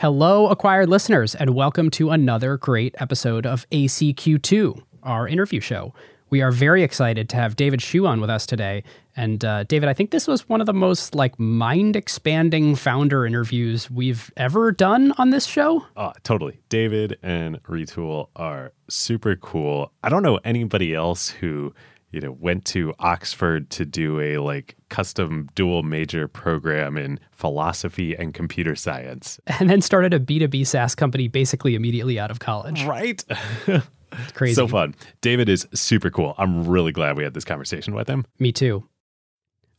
Hello, acquired listeners, and welcome to another great episode of ACQ2, our interview show. We are very excited to have David Hsu on with us today. And uh, David, I think this was one of the most like mind expanding founder interviews we've ever done on this show. Oh, totally. David and Retool are super cool. I don't know anybody else who you know went to oxford to do a like custom dual major program in philosophy and computer science. And then started a b2b saas company basically immediately out of college. Right. It's crazy. So fun. David is super cool. I'm really glad we had this conversation with him. Me too.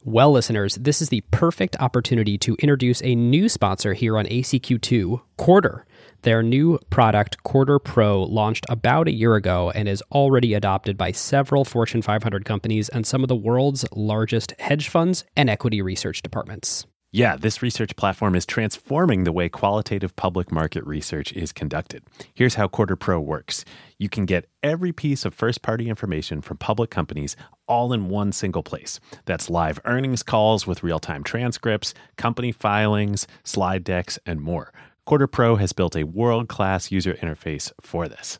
Well, listeners, this is the perfect opportunity to introduce a new sponsor here on ACQ2, Quartr. Their new product, Quartr Pro, launched about a year ago and is already adopted by several Fortune 500 companies and some of the world's largest hedge funds and equity research departments. Yeah, this research platform is transforming the way qualitative public market research is conducted. Here's how Quartr Pro works you can get every piece of first party information from public companies all in one single place. That's live earnings calls with real time transcripts, company filings, slide decks, and more. Quartr Pro has built a world class user interface for this.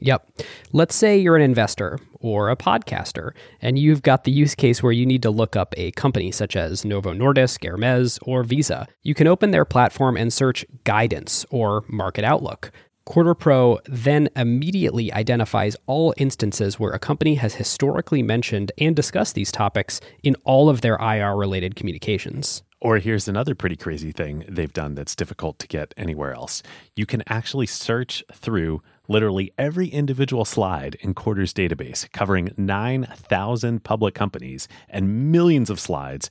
Yep. Let's say you're an investor or a podcaster, and you've got the use case where you need to look up a company such as Novo Nordisk, Hermes, or Visa. You can open their platform and search guidance or market outlook. Quartr Pro then immediately identifies all instances where a company has historically mentioned and discussed these topics in all of their IR related communications. Or here's another pretty crazy thing they've done that's difficult to get anywhere else. You can actually search through literally every individual slide in Quartr's database, covering 9,000 public companies and millions of slides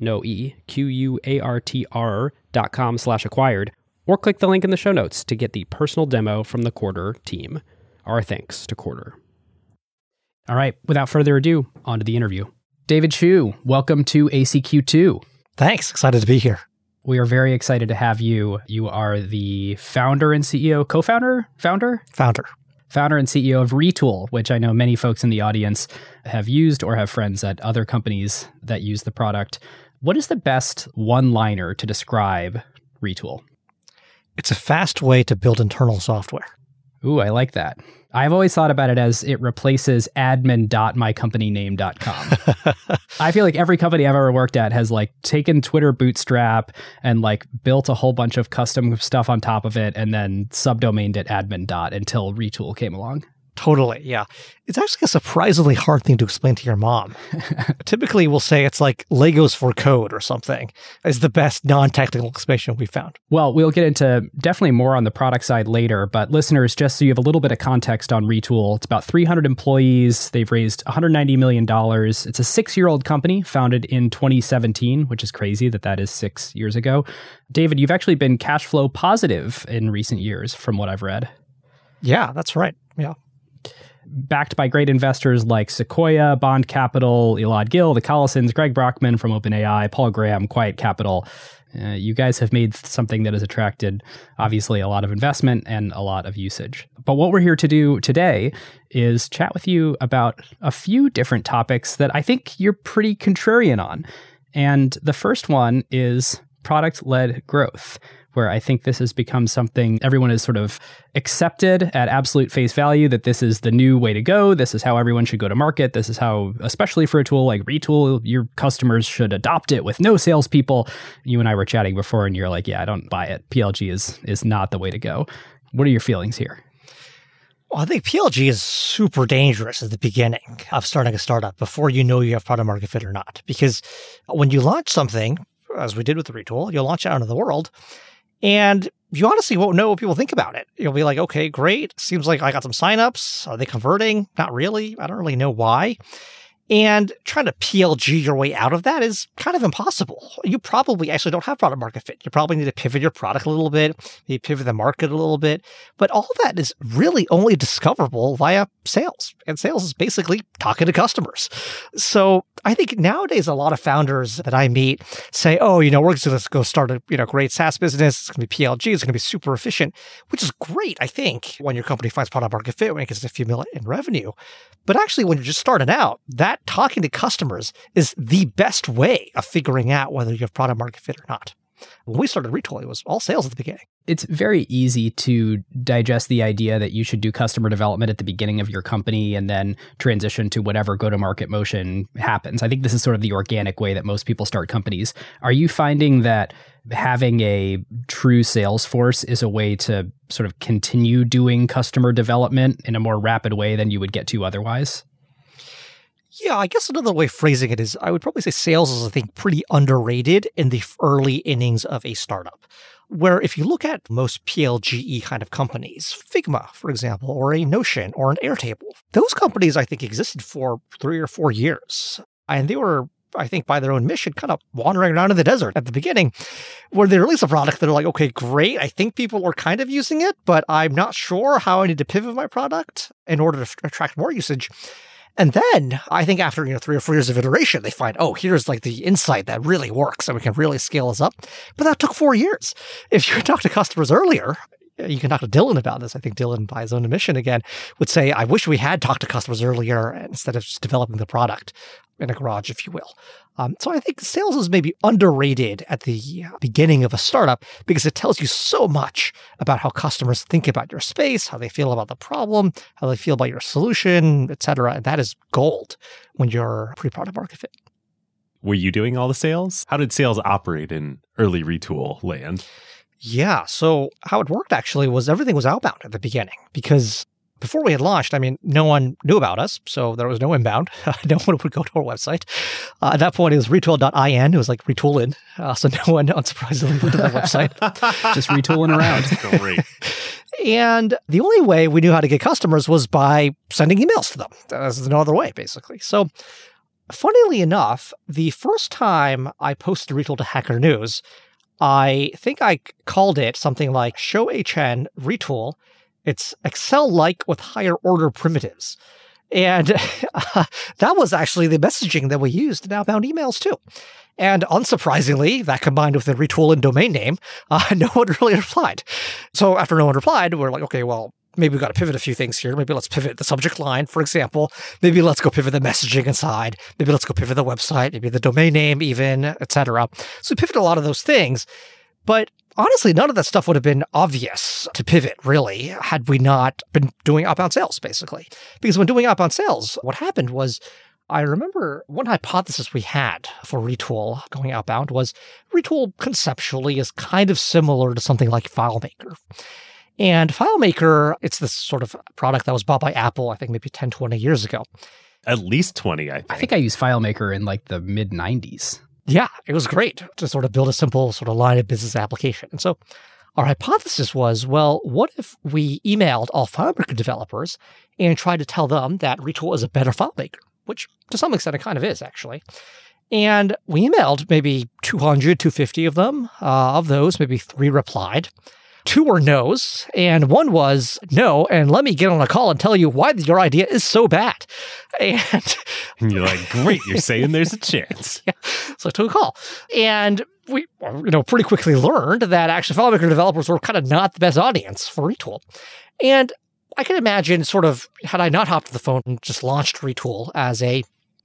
no E, Q-U-A-R-T-R dot com slash acquired, or click the link in the show notes to get the personal demo from the Quartr team. Our thanks to Quartr. All right, without further ado, on to the interview. David Hsu, welcome to ACQ2. Thanks, excited to be here. We are very excited to have you. You are the founder and CEO, co-founder, founder? Founder founder and CEO of Retool, which I know many folks in the audience have used or have friends at other companies that use the product. What is the best one liner to describe Retool? It's a fast way to build internal software. Ooh, I like that. I've always thought about it as it replaces admin.mycompanyname.com. I feel like every company I've ever worked at has like taken Twitter Bootstrap and like built a whole bunch of custom stuff on top of it and then subdomained it admin. until Retool came along. Totally. Yeah. It's actually a surprisingly hard thing to explain to your mom. Typically, we'll say it's like Legos for code or something is the best non technical explanation we found. Well, we'll get into definitely more on the product side later, but listeners, just so you have a little bit of context on Retool, it's about 300 employees. They've raised $190 million. It's a six year old company founded in 2017, which is crazy that that is six years ago. David, you've actually been cash flow positive in recent years, from what I've read. Yeah, that's right. Yeah backed by great investors like Sequoia, Bond Capital, Elad Gill, the Collisons, Greg Brockman from OpenAI, Paul Graham, Quiet Capital. Uh, you guys have made something that has attracted obviously a lot of investment and a lot of usage. But what we're here to do today is chat with you about a few different topics that I think you're pretty contrarian on. And the first one is product led growth where I think this has become something everyone has sort of accepted at absolute face value that this is the new way to go. This is how everyone should go to market. This is how, especially for a tool like Retool, your customers should adopt it with no salespeople. You and I were chatting before, and you're like, "Yeah, I don't buy it. PLG is is not the way to go." What are your feelings here? Well, I think PLG is super dangerous at the beginning of starting a startup before you know you have product market fit or not. Because when you launch something, as we did with the retool, you'll launch it out into the world and you honestly won't know what people think about it. You'll be like, okay, great. Seems like I got some signups. Are they converting? Not really. I don't really know why. And trying to PLG your way out of that is kind of impossible. You probably actually don't have product market fit. You probably need to pivot your product a little bit, maybe pivot the market a little bit. But all that is really only discoverable via sales. And sales is basically talking to customers. So I think nowadays a lot of founders that I meet say, oh, you know, we're going to go start a you know great SaaS business. It's going to be PLG. It's going to be super efficient, which is great, I think, when your company finds product market fit, when it gets a few million in revenue. But actually, when you're just starting out, that talking to customers is the best way of figuring out whether you have product market fit or not. When we started Retool, it was all sales at the beginning. It's very easy to digest the idea that you should do customer development at the beginning of your company and then transition to whatever go to market motion happens. I think this is sort of the organic way that most people start companies. Are you finding that having a true sales force is a way to sort of continue doing customer development in a more rapid way than you would get to otherwise? Yeah, I guess another way of phrasing it is I would probably say sales is, I think, pretty underrated in the early innings of a startup. Where if you look at most PLGE kind of companies, Figma, for example, or a Notion or an Airtable, those companies I think existed for three or four years. And they were I think by their own mission, kind of wandering around in the desert at the beginning, where they release a product that are like, okay, great. I think people are kind of using it, but I'm not sure how I need to pivot my product in order to attract more usage. And then I think after, you know, three or four years of iteration, they find, oh, here's like the insight that really works and we can really scale this up. But that took four years. If you talk to customers earlier, you can talk to Dylan about this. I think Dylan, by his own admission again, would say, I wish we had talked to customers earlier instead of just developing the product in a garage, if you will. Um, so I think sales is maybe underrated at the beginning of a startup because it tells you so much about how customers think about your space, how they feel about the problem, how they feel about your solution, et cetera. And that is gold when you're pre-product market fit. Were you doing all the sales? How did sales operate in early retool land? Yeah. So how it worked actually was everything was outbound at the beginning because before we had launched, I mean, no one knew about us, so there was no inbound. no one would go to our website. Uh, at that point, it was retool.in. It was like retooling. Uh, so no one, unsurprisingly, went to that website. Just retooling around. Great. and the only way we knew how to get customers was by sending emails to them. There's no other way, basically. So, funnily enough, the first time I posted Retool to Hacker News, I think I called it something like Show HN Retool it's Excel like with higher order primitives. And uh, that was actually the messaging that we used in outbound emails too. And unsurprisingly, that combined with the retool and domain name, uh, no one really replied. So after no one replied, we're like, okay, well, maybe we've got to pivot a few things here. Maybe let's pivot the subject line, for example. Maybe let's go pivot the messaging inside. Maybe let's go pivot the website, maybe the domain name even, etc. So we pivot a lot of those things. But honestly, none of that stuff would have been obvious to pivot, really, had we not been doing outbound sales, basically. Because when doing outbound sales, what happened was I remember one hypothesis we had for Retool going outbound was Retool conceptually is kind of similar to something like FileMaker. And FileMaker, it's this sort of product that was bought by Apple, I think maybe 10, 20 years ago. At least 20, I think. I think I used FileMaker in like the mid 90s. Yeah, it was great to sort of build a simple sort of line of business application. And so our hypothesis was, well, what if we emailed all FileMaker developers and tried to tell them that Retool is a better FileMaker, which to some extent it kind of is actually. And we emailed maybe 200, 250 of them. Uh, of those, maybe three replied. Two were no's, and one was no. And let me get on a call and tell you why your idea is so bad. And, and you're like, great, you're saying there's a chance. yeah. So I took a call. And we, you know, pretty quickly learned that actually FileMaker developers were kind of not the best audience for Retool. And I can imagine sort of had I not hopped to the phone and just launched Retool as a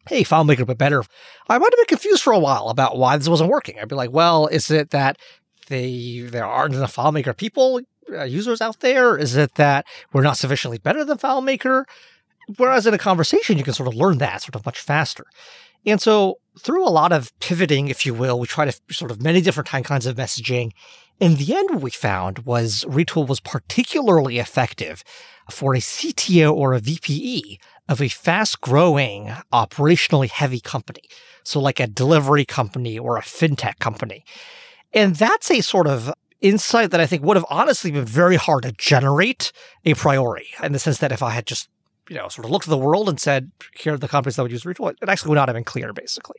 hey, FileMaker, but better, I might have been confused for a while about why this wasn't working. I'd be like, well, is it that they there aren't enough FileMaker people, uh, users out there? Is it that we're not sufficiently better than FileMaker? Whereas in a conversation, you can sort of learn that sort of much faster. And so through a lot of pivoting, if you will, we tried to sort of many different kinds of messaging. In the end, what we found was Retool was particularly effective for a CTO or a VPE of a fast growing, operationally heavy company. So, like a delivery company or a fintech company. And that's a sort of insight that I think would have honestly been very hard to generate a priori in the sense that if I had just, you know, sort of looked at the world and said, here are the companies that would use Retool, it actually would not have been clear, basically.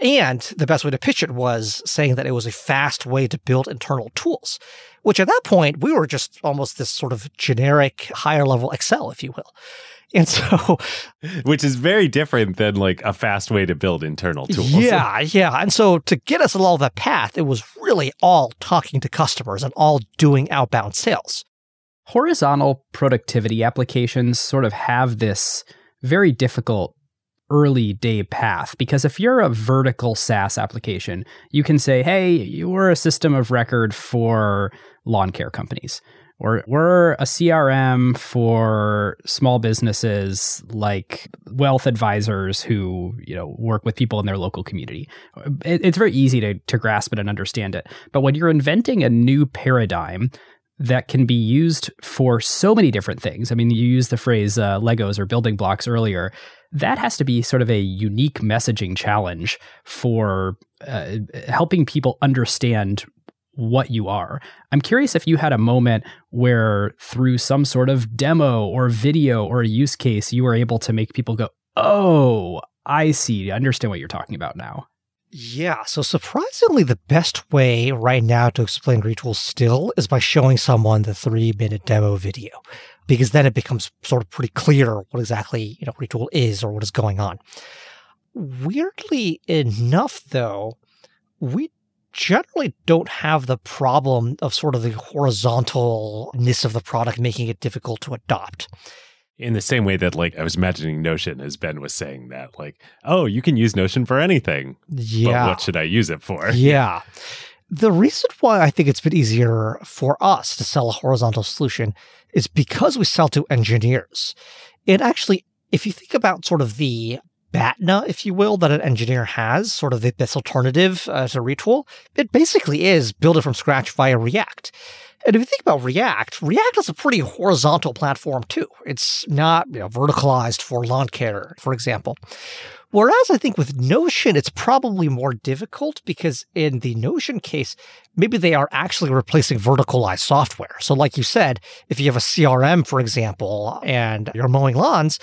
And the best way to pitch it was saying that it was a fast way to build internal tools, which at that point, we were just almost this sort of generic higher level Excel, if you will. And so, which is very different than like a fast way to build internal tools. Yeah, yeah. And so, to get us along that path, it was really all talking to customers and all doing outbound sales. Horizontal productivity applications sort of have this very difficult early day path because if you're a vertical SaaS application, you can say, hey, you're a system of record for lawn care companies. Or we're a CRM for small businesses like wealth advisors who, you know, work with people in their local community. it's very easy to, to grasp it and understand it. But when you're inventing a new paradigm that can be used for so many different things. I mean, you used the phrase uh, Legos or building blocks earlier that has to be sort of a unique messaging challenge for uh, helping people understand what you are. I'm curious if you had a moment where, through some sort of demo or video or a use case, you were able to make people go, Oh, I see. I understand what you're talking about now. Yeah, so surprisingly, the best way right now to explain Retool still is by showing someone the three minute demo video because then it becomes sort of pretty clear what exactly, you know, Retool is or what is going on. Weirdly enough, though, we generally don't have the problem of sort of the horizontalness of the product making it difficult to adopt. In the same way that, like, I was imagining Notion, as Ben was saying that, like, oh, you can use Notion for anything. Yeah. But what should I use it for? Yeah. The reason why I think it's been easier for us to sell a horizontal solution is because we sell to engineers. It actually, if you think about sort of the BATNA, if you will, that an engineer has, sort of this alternative uh, to Retool, it basically is build it from scratch via React. And if you think about React, React is a pretty horizontal platform too. It's not you know, verticalized for lawn care, for example. Whereas I think with Notion, it's probably more difficult because in the Notion case, maybe they are actually replacing verticalized software. So, like you said, if you have a CRM, for example, and you're mowing lawns,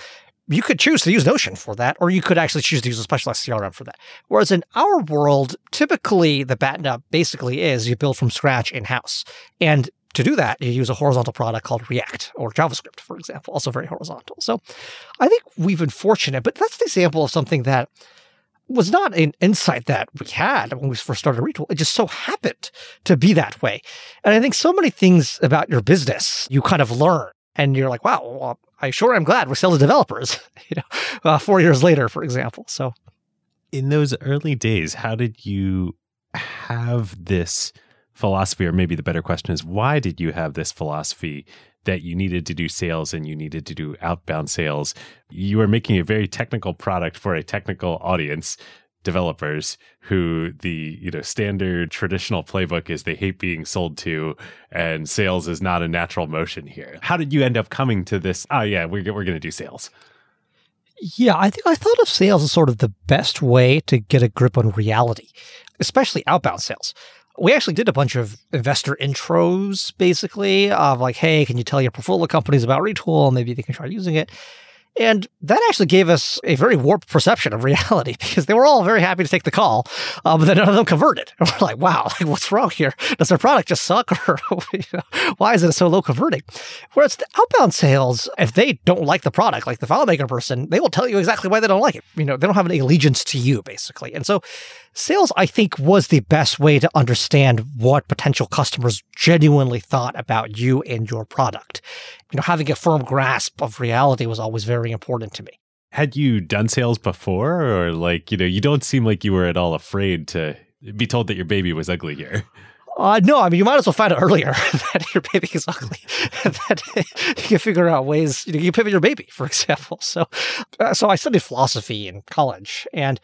you could choose to use Notion for that, or you could actually choose to use a specialized CRM for that. Whereas in our world, typically the BATNA basically is you build from scratch in house. And to do that, you use a horizontal product called React or JavaScript, for example, also very horizontal. So I think we've been fortunate, but that's an example of something that was not an insight that we had when we first started Retool. It just so happened to be that way. And I think so many things about your business you kind of learn and you're like, wow, well, I sure am glad we're still the developers, you know, uh, four years later, for example. So in those early days, how did you have this philosophy, or maybe the better question is, why did you have this philosophy that you needed to do sales and you needed to do outbound sales? You were making a very technical product for a technical audience developers who the you know standard traditional playbook is they hate being sold to and sales is not a natural motion here how did you end up coming to this oh yeah we're, we're going to do sales yeah i think i thought of sales as sort of the best way to get a grip on reality especially outbound sales we actually did a bunch of investor intros, basically, of like, hey, can you tell your portfolio companies about Retool? Maybe they can try using it. And that actually gave us a very warped perception of reality because they were all very happy to take the call, uh, but then none of them converted. And we're like, wow, like, what's wrong here? Does their product just suck or why is it so low converting? Whereas the outbound sales, if they don't like the product, like the FileMaker person, they will tell you exactly why they don't like it. You know, they don't have any allegiance to you, basically. And so sales, I think, was the best way to understand what potential customers genuinely thought about you and your product. You know, having a firm grasp of reality was always very important to me. Had you done sales before, or like, you know, you don't seem like you were at all afraid to be told that your baby was ugly here? Uh, no, I mean, you might as well find out earlier that your baby is ugly. that you can figure out ways, you know, you pivot your baby, for example. So, uh, so I studied philosophy in college and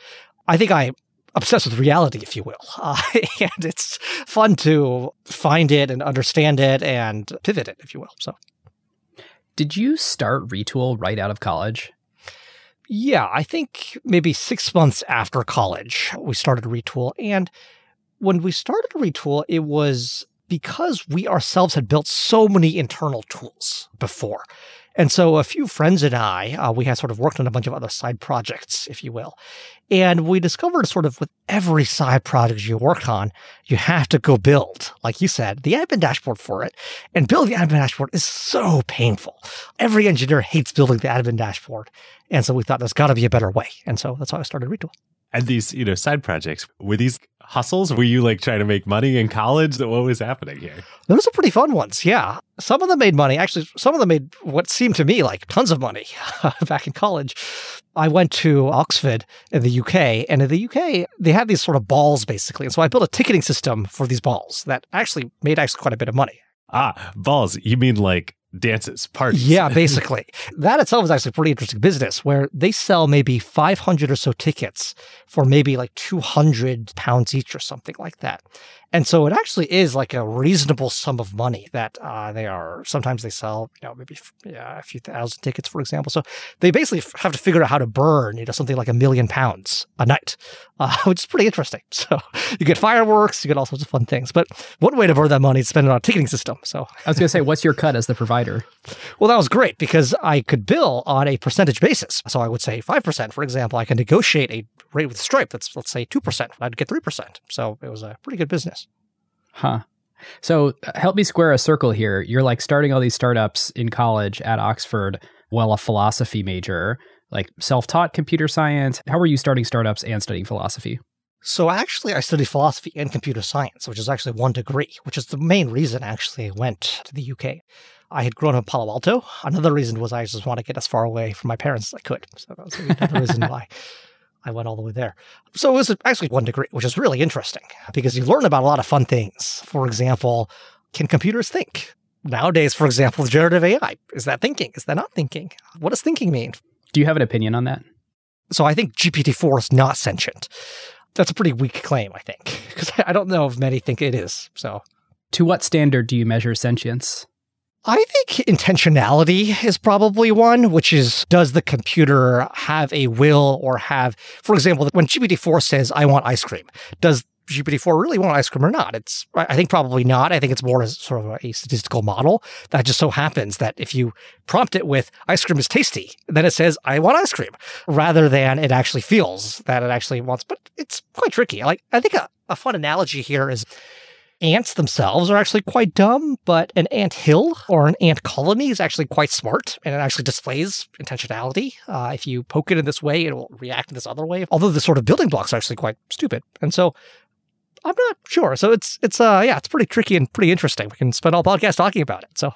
I think I obsessed with reality, if you will. Uh, and it's fun to find it and understand it and pivot it, if you will. So, did you start Retool right out of college? Yeah, I think maybe six months after college, we started Retool. And when we started Retool, it was because we ourselves had built so many internal tools before. And so a few friends and I, uh, we had sort of worked on a bunch of other side projects, if you will. And we discovered sort of with every side project you work on, you have to go build, like you said, the admin dashboard for it. And building the admin dashboard is so painful. Every engineer hates building the admin dashboard. And so we thought there's got to be a better way. And so that's how I started Retool. And these, you know, side projects, were these hustles? Were you like trying to make money in college? That what was happening here? Those are pretty fun ones. Yeah. Some of them made money. Actually, some of them made what seemed to me like tons of money back in college. I went to Oxford in the UK, and in the UK, they had these sort of balls basically. And so I built a ticketing system for these balls that actually made actually quite a bit of money. Ah, balls. You mean like dances, parties. Yeah, basically. that itself is actually a pretty interesting business where they sell maybe 500 or so tickets for maybe like 200 pounds each or something like that. And so it actually is like a reasonable sum of money that uh, they are. Sometimes they sell, you know, maybe yeah, a few thousand tickets, for example. So they basically have to figure out how to burn, you know, something like a million pounds a night, uh, which is pretty interesting. So you get fireworks, you get all sorts of fun things. But one way to burn that money is spend it on a ticketing system. So I was going to say, what's your cut as the provider? Well, that was great because I could bill on a percentage basis. So I would say 5%, for example. I can negotiate a rate with Stripe that's, let's say, 2%. I'd get 3%. So it was a pretty good business. Huh. So uh, help me square a circle here. You're like starting all these startups in college at Oxford while a philosophy major, like self taught computer science. How were you starting startups and studying philosophy? So actually, I studied philosophy and computer science, which is actually one degree, which is the main reason actually I went to the UK. I had grown up in Palo Alto. Another reason was I just wanted to get as far away from my parents as I could. So that was another reason why. I went all the way there. So it was actually one degree, which is really interesting because you learn about a lot of fun things. For example, can computers think? Nowadays, for example, generative AI, is that thinking? Is that not thinking? What does thinking mean? Do you have an opinion on that? So I think GPT-4 is not sentient. That's a pretty weak claim, I think, because I don't know if many think it is. So, to what standard do you measure sentience? I think intentionality is probably one, which is does the computer have a will or have, for example, when GPT-4 says, I want ice cream, does GPT-4 really want ice cream or not? It's, I think probably not. I think it's more as sort of a statistical model that just so happens that if you prompt it with ice cream is tasty, then it says, I want ice cream rather than it actually feels that it actually wants, but it's quite tricky. Like, I think a, a fun analogy here is ants themselves are actually quite dumb, but an ant hill or an ant colony is actually quite smart and it actually displays intentionality. Uh, if you poke it in this way, it will react in this other way. Although the sort of building blocks are actually quite stupid. And so I'm not sure. So it's it's uh yeah, it's pretty tricky and pretty interesting. We can spend all podcast talking about it. So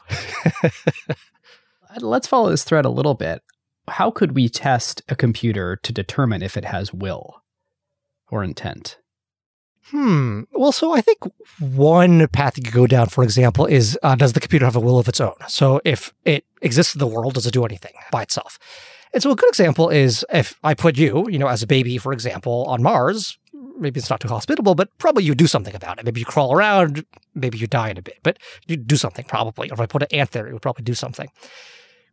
let's follow this thread a little bit. How could we test a computer to determine if it has will or intent? Hmm. Well, so I think one path you could go down, for example, is uh, does the computer have a will of its own? So if it exists in the world, does it do anything by itself? And so a good example is if I put you, you know, as a baby, for example, on Mars, maybe it's not too hospitable, but probably you do something about it. Maybe you crawl around, maybe you die in a bit, but you do something probably. Or if I put an ant there, it would probably do something.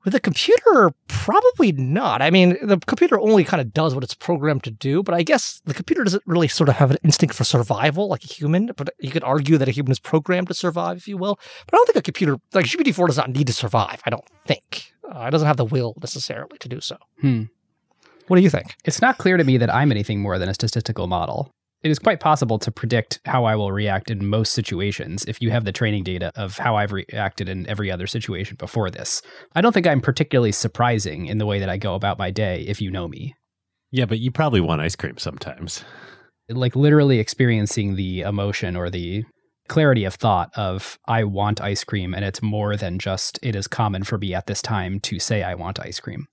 With a computer, probably not. I mean, the computer only kind of does what it's programmed to do, but I guess the computer doesn't really sort of have an instinct for survival like a human. But you could argue that a human is programmed to survive, if you will. But I don't think a computer, like GPT-4, does not need to survive. I don't think. Uh, it doesn't have the will necessarily to do so. Hmm. What do you think? It's not clear to me that I'm anything more than a statistical model it is quite possible to predict how I will react in most situations if you have the training data of how I've reacted in every other situation before this. I don't think I'm particularly surprising in the way that I go about my day if you know me. Yeah, but you probably want ice cream sometimes. Like literally experiencing the emotion or the clarity of thought of I want ice cream and it's more than just it is common for me at this time to say I want ice cream.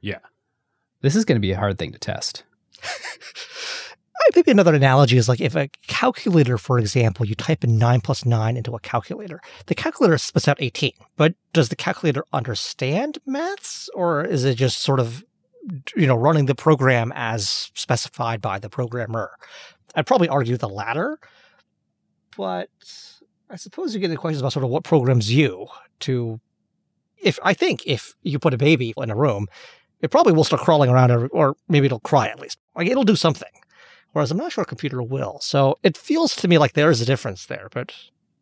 Yeah. This is going to be a hard thing to test. maybe another analogy is like if a calculator, for example, you type in 9 plus 9 into a calculator, the calculator spits out 18. But does the calculator understand maths or is it just sort of you know, running the program as specified by the programmer. I'd probably argue the latter, but I suppose you get the questions about sort of what programs you to. If I think if you put a baby in a room, it probably will start crawling around, or maybe it'll cry at least. Like it'll do something. Whereas I'm not sure a computer will. So it feels to me like there is a difference there, but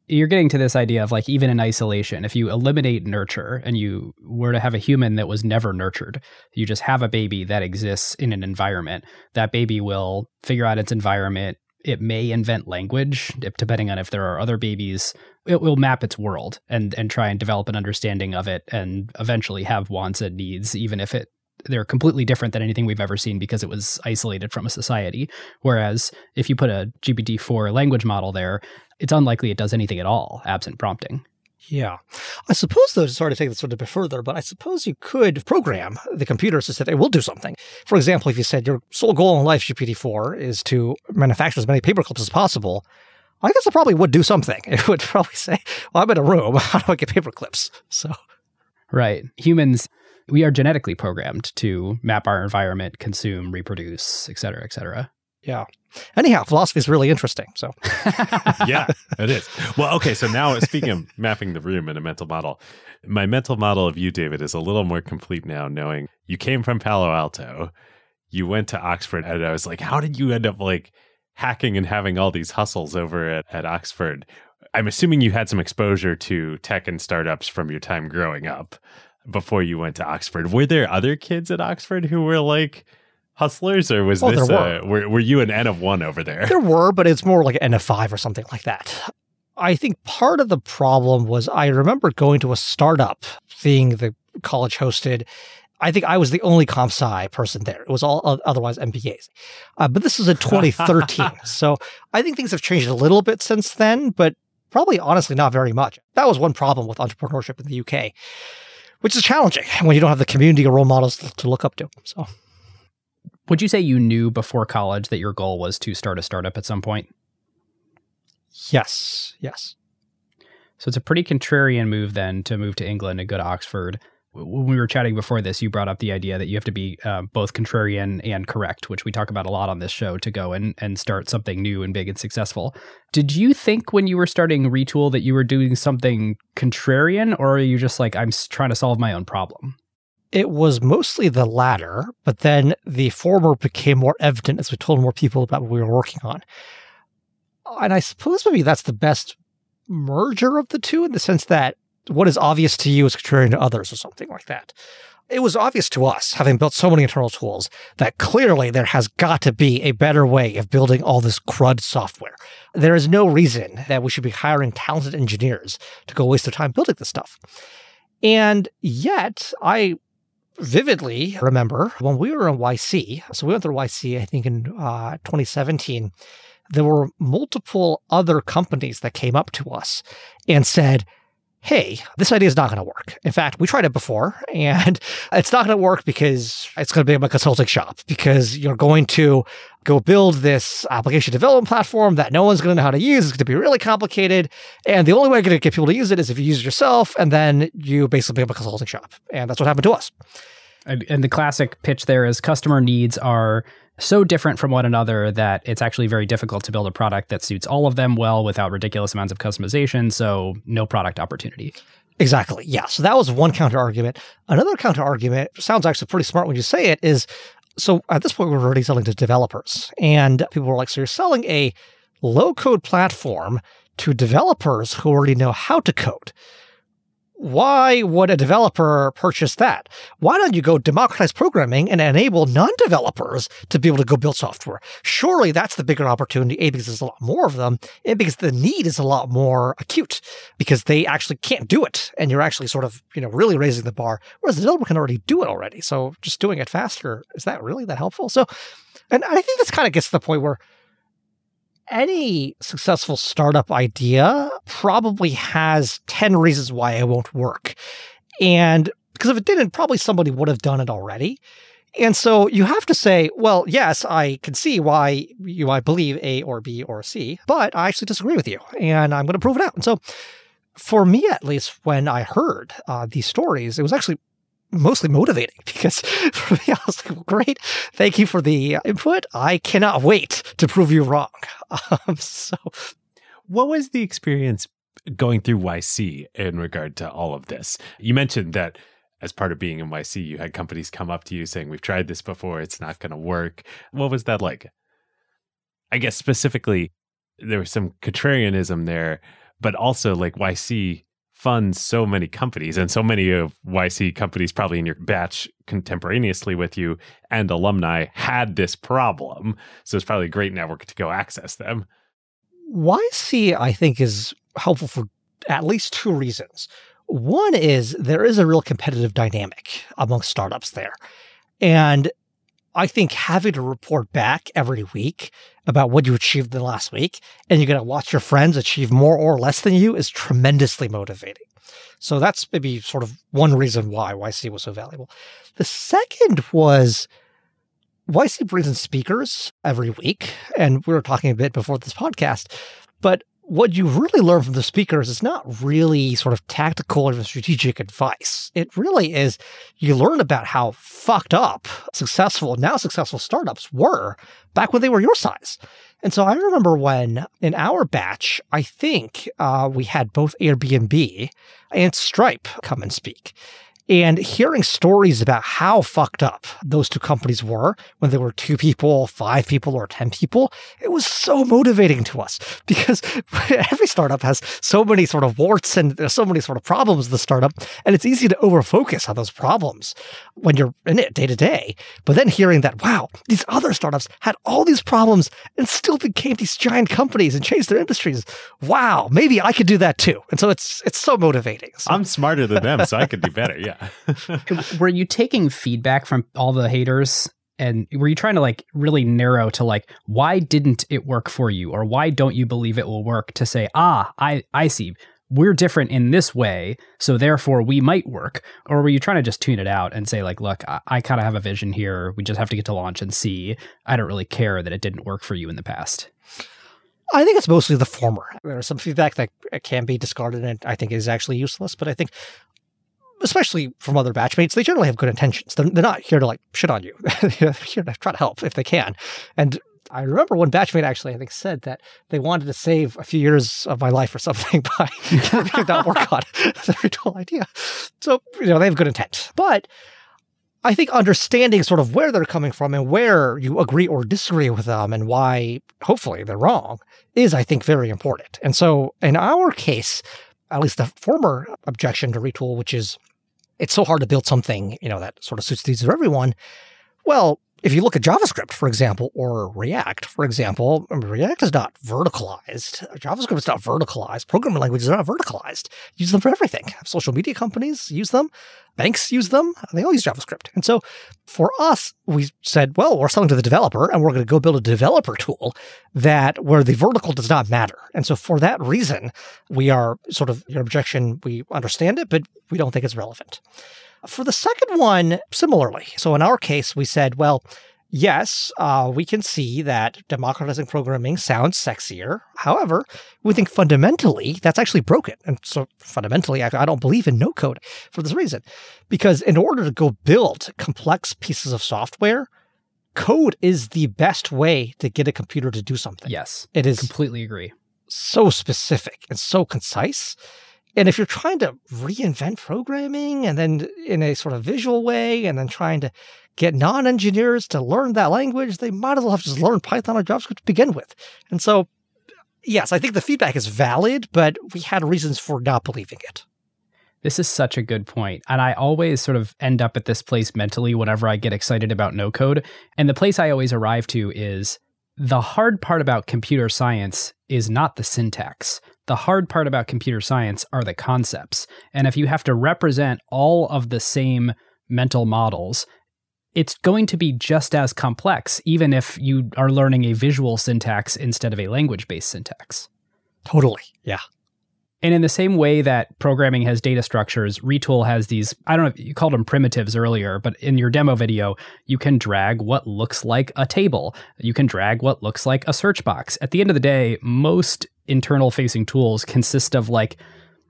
you're getting to this idea of like even in isolation if you eliminate nurture and you were to have a human that was never nurtured you just have a baby that exists in an environment. That baby will figure out its environment. It may invent language depending on if there are other babies. It will map its world and and try and develop an understanding of it and eventually have wants and needs even if it they're completely different than anything we've ever seen because it was isolated from a society. Whereas if you put a GPT-4 language model there, it's unlikely it does anything at all absent prompting. Yeah. I suppose, though, sorry to take this a bit further, but I suppose you could program the computer so that it will do something. For example, if you said your sole goal in life, GPT-4, is to manufacture as many paperclips as possible, I guess it probably would do something. It would probably say, well, I'm in a room. How do I get paperclips? So. Right. Humans we are genetically programmed to map our environment, consume, reproduce, et cetera, et cetera. Yeah. Anyhow, philosophy is really interesting. So, yeah, it is. Well, okay. So now, speaking of mapping the room in a mental model, my mental model of you, David, is a little more complete now, knowing you came from Palo Alto, you went to Oxford, and I was like, how did you end up like hacking and having all these hustles over at, at Oxford? I'm assuming you had some exposure to tech and startups from your time growing up before you went to Oxford. Were there other kids at Oxford who were like hustlers, or was oh, this were. A, were, were you an N of one over there? There were, but it's more like an N of five or something like that. I think part of the problem was I remember going to a startup, thing the college hosted. I think I was the only comp sci person there. It was all otherwise MBAs. Uh, but this was in 2013. so I think things have changed a little bit since then, but probably honestly not very much. That was one problem with entrepreneurship in the UK which is challenging when you don't have the community or role models to look up to. So, would you say you knew before college that your goal was to start a startup at some point? Yes. Yes. So it's a pretty contrarian move then to move to England and go to Oxford when we were chatting before this, you brought up the idea that you have to be uh, both contrarian and correct, which we talk about a lot on this show to go and, and start something new and big and successful. Did you think when you were starting Retool that you were doing something contrarian, or are you just like, I'm trying to solve my own problem? It was mostly the latter, but then the former became more evident as we told more people about what we were working on. And I suppose maybe that's the best merger of the two in the sense that what is obvious to you is contrarian to others or something like that. It was obvious to us, having built so many internal tools, that clearly there has got to be a better way of building all this crud software. There is no reason that we should be hiring talented engineers to go waste their time building this stuff. And yet, I vividly remember when we were in YC, so we went through YC, I think in uh, 2017, there were multiple other companies that came up to us and said, hey, this idea is not going to work. In fact, we tried it before and it's not going to work because it's going to be a consulting shop because you're going to go build this application development platform that no one's going to know how to use. It's going to be really complicated. And the only way you're going to get people to use it is if you use it yourself and then you basically become a consulting shop. And that's what happened to us. And, and the classic pitch there is customer needs are so different from one another that it's actually very difficult to build a product that suits all of them well without ridiculous amounts of customization. So, no product opportunity. Exactly. Yeah. So that was one counter argument. Another counter argument sounds actually pretty smart when you say it is so at this point we're already selling to developers and people were like, so you're selling a low code platform to developers who already know how to code why would a developer purchase that? Why don't you go democratize programming and enable non developers to be able to go build software? Surely that's the bigger opportunity, A, because there's a lot more of them, and because the need is a lot more acute because they actually can't do it. And you're actually sort of, you know, really raising the bar, whereas the developer can already do it already. So just doing it faster, is that really that helpful? So, and I think this kind of gets to the point where any successful startup idea probably has 10 reasons why it won't work. And because if it didn't, probably somebody would have done it already. And so you have to say, well, yes, I can see why you might believe A or B or C, but I actually disagree with you, and I'm going to prove it out. And so, for me at least, when I heard uh, these stories, it was actually mostly motivating because for me, I was like, well, great. Thank you for the input. I cannot wait to prove you wrong. Um, so, what was the experience going through YC in regard to all of this? You mentioned that as part of being in YC, you had companies come up to you saying, We've tried this before, it's not going to work. What was that like? I guess specifically, there was some contrarianism there, but also like YC funds so many companies and so many of YC companies probably in your batch contemporaneously with you and alumni had this problem. So it's probably a great network to go access them. YC, I think, is helpful for at least two reasons. One is there is a real competitive dynamic among startups there. And I think having to report back every week about what you achieved in the last week and you're going to watch your friends achieve more or less than you is tremendously motivating. So that's maybe sort of one reason why YC was so valuable. The second was YC brings in speakers every week. And we were talking a bit before this podcast, but what you really learn from the speakers is not really sort of tactical or strategic advice. It really is you learn about how fucked up successful, now successful startups were back when they were your size. And so I remember when in our batch, I think uh, we had both Airbnb and Stripe come and speak and hearing stories about how fucked up those two companies were when they were two people, five people, or 10 people, it was so motivating to us because every startup has so many sort of warts and so many sort of problems the startup. And it's easy to overfocus on those problems when you're in it day to day. But then hearing that, wow, these other startups had all these problems and still became these giant companies and changed their industries. Wow, maybe I could do that too. And so it's it's so motivating. So. I'm smarter than them, so I could do better. Yeah. were you taking feedback from all the haters? And were you trying to like really narrow to like why didn't it work for you? Or why don't you believe it will work to say ah i i see. We're different in this way so therefore we might work. Or were you trying to just tune it out and say like look i, I kind of have a vision here. We just have to get to launch and see. I don't really care that it didn't work for you in the past. I think it's mostly the former. There's some feedback that can be discarded and I think is actually useless, but I think especially from other batchmates, they generally have good intentions. They're, they're not here to like shit on you. they're here to try to help if they can. And I remember one batchmate actually, I think, said that they wanted to save a few years of my life or something by that work on. Very cool idea. So, you know, they have good intent. But I think understanding sort of where they're coming from and where you agree or disagree with them and why hopefully they're wrong is, I think, very important. And so in our case, at least the former objection to Retool, which is it's so hard to build something, you know, that sort of suits the needs of everyone. Well, if you look at JavaScript, for example, or React, for example, React is not verticalized. JavaScript is not verticalized. Programming languages are not verticalized. Use them for everything. Social media companies use them. Banks use them. They all use JavaScript. And so for us, we said, well, we're selling to the developer and we're going to go build a developer tool that where the vertical does not matter. And so for that reason, we are sort of your objection. We understand it, but we don't think it's relevant. For the second one, similarly. So in our case, we said, well, yes, uh, we can see that democratizing programming sounds sexier. However, we think fundamentally that's actually broken. And so fundamentally, I, I don't believe in no code for this reason. Because in order to go build complex pieces of software, code is the best way to get a computer to do something. Yes. It is completely agree. So specific and so concise and if you're trying to reinvent programming and then in a sort of visual way, and then trying to get non engineers to learn that language, they might as well have just learned Python or JavaScript to begin with. And so, yes, I think the feedback is valid, but we had reasons for not believing it. This is such a good point. And I always sort of end up at this place mentally whenever I get excited about no code. And the place I always arrive to is the hard part about computer science is not the syntax. The hard part about computer science are the concepts. And if you have to represent all of the same mental models, it's going to be just as complex, even if you are learning a visual syntax instead of a language based syntax. Totally. Yeah. And in the same way that programming has data structures, Retool has these, I don't know, if you called them primitives earlier, but in your demo video, you can drag what looks like a table. You can drag what looks like a search box. At the end of the day, most internal facing tools consist of like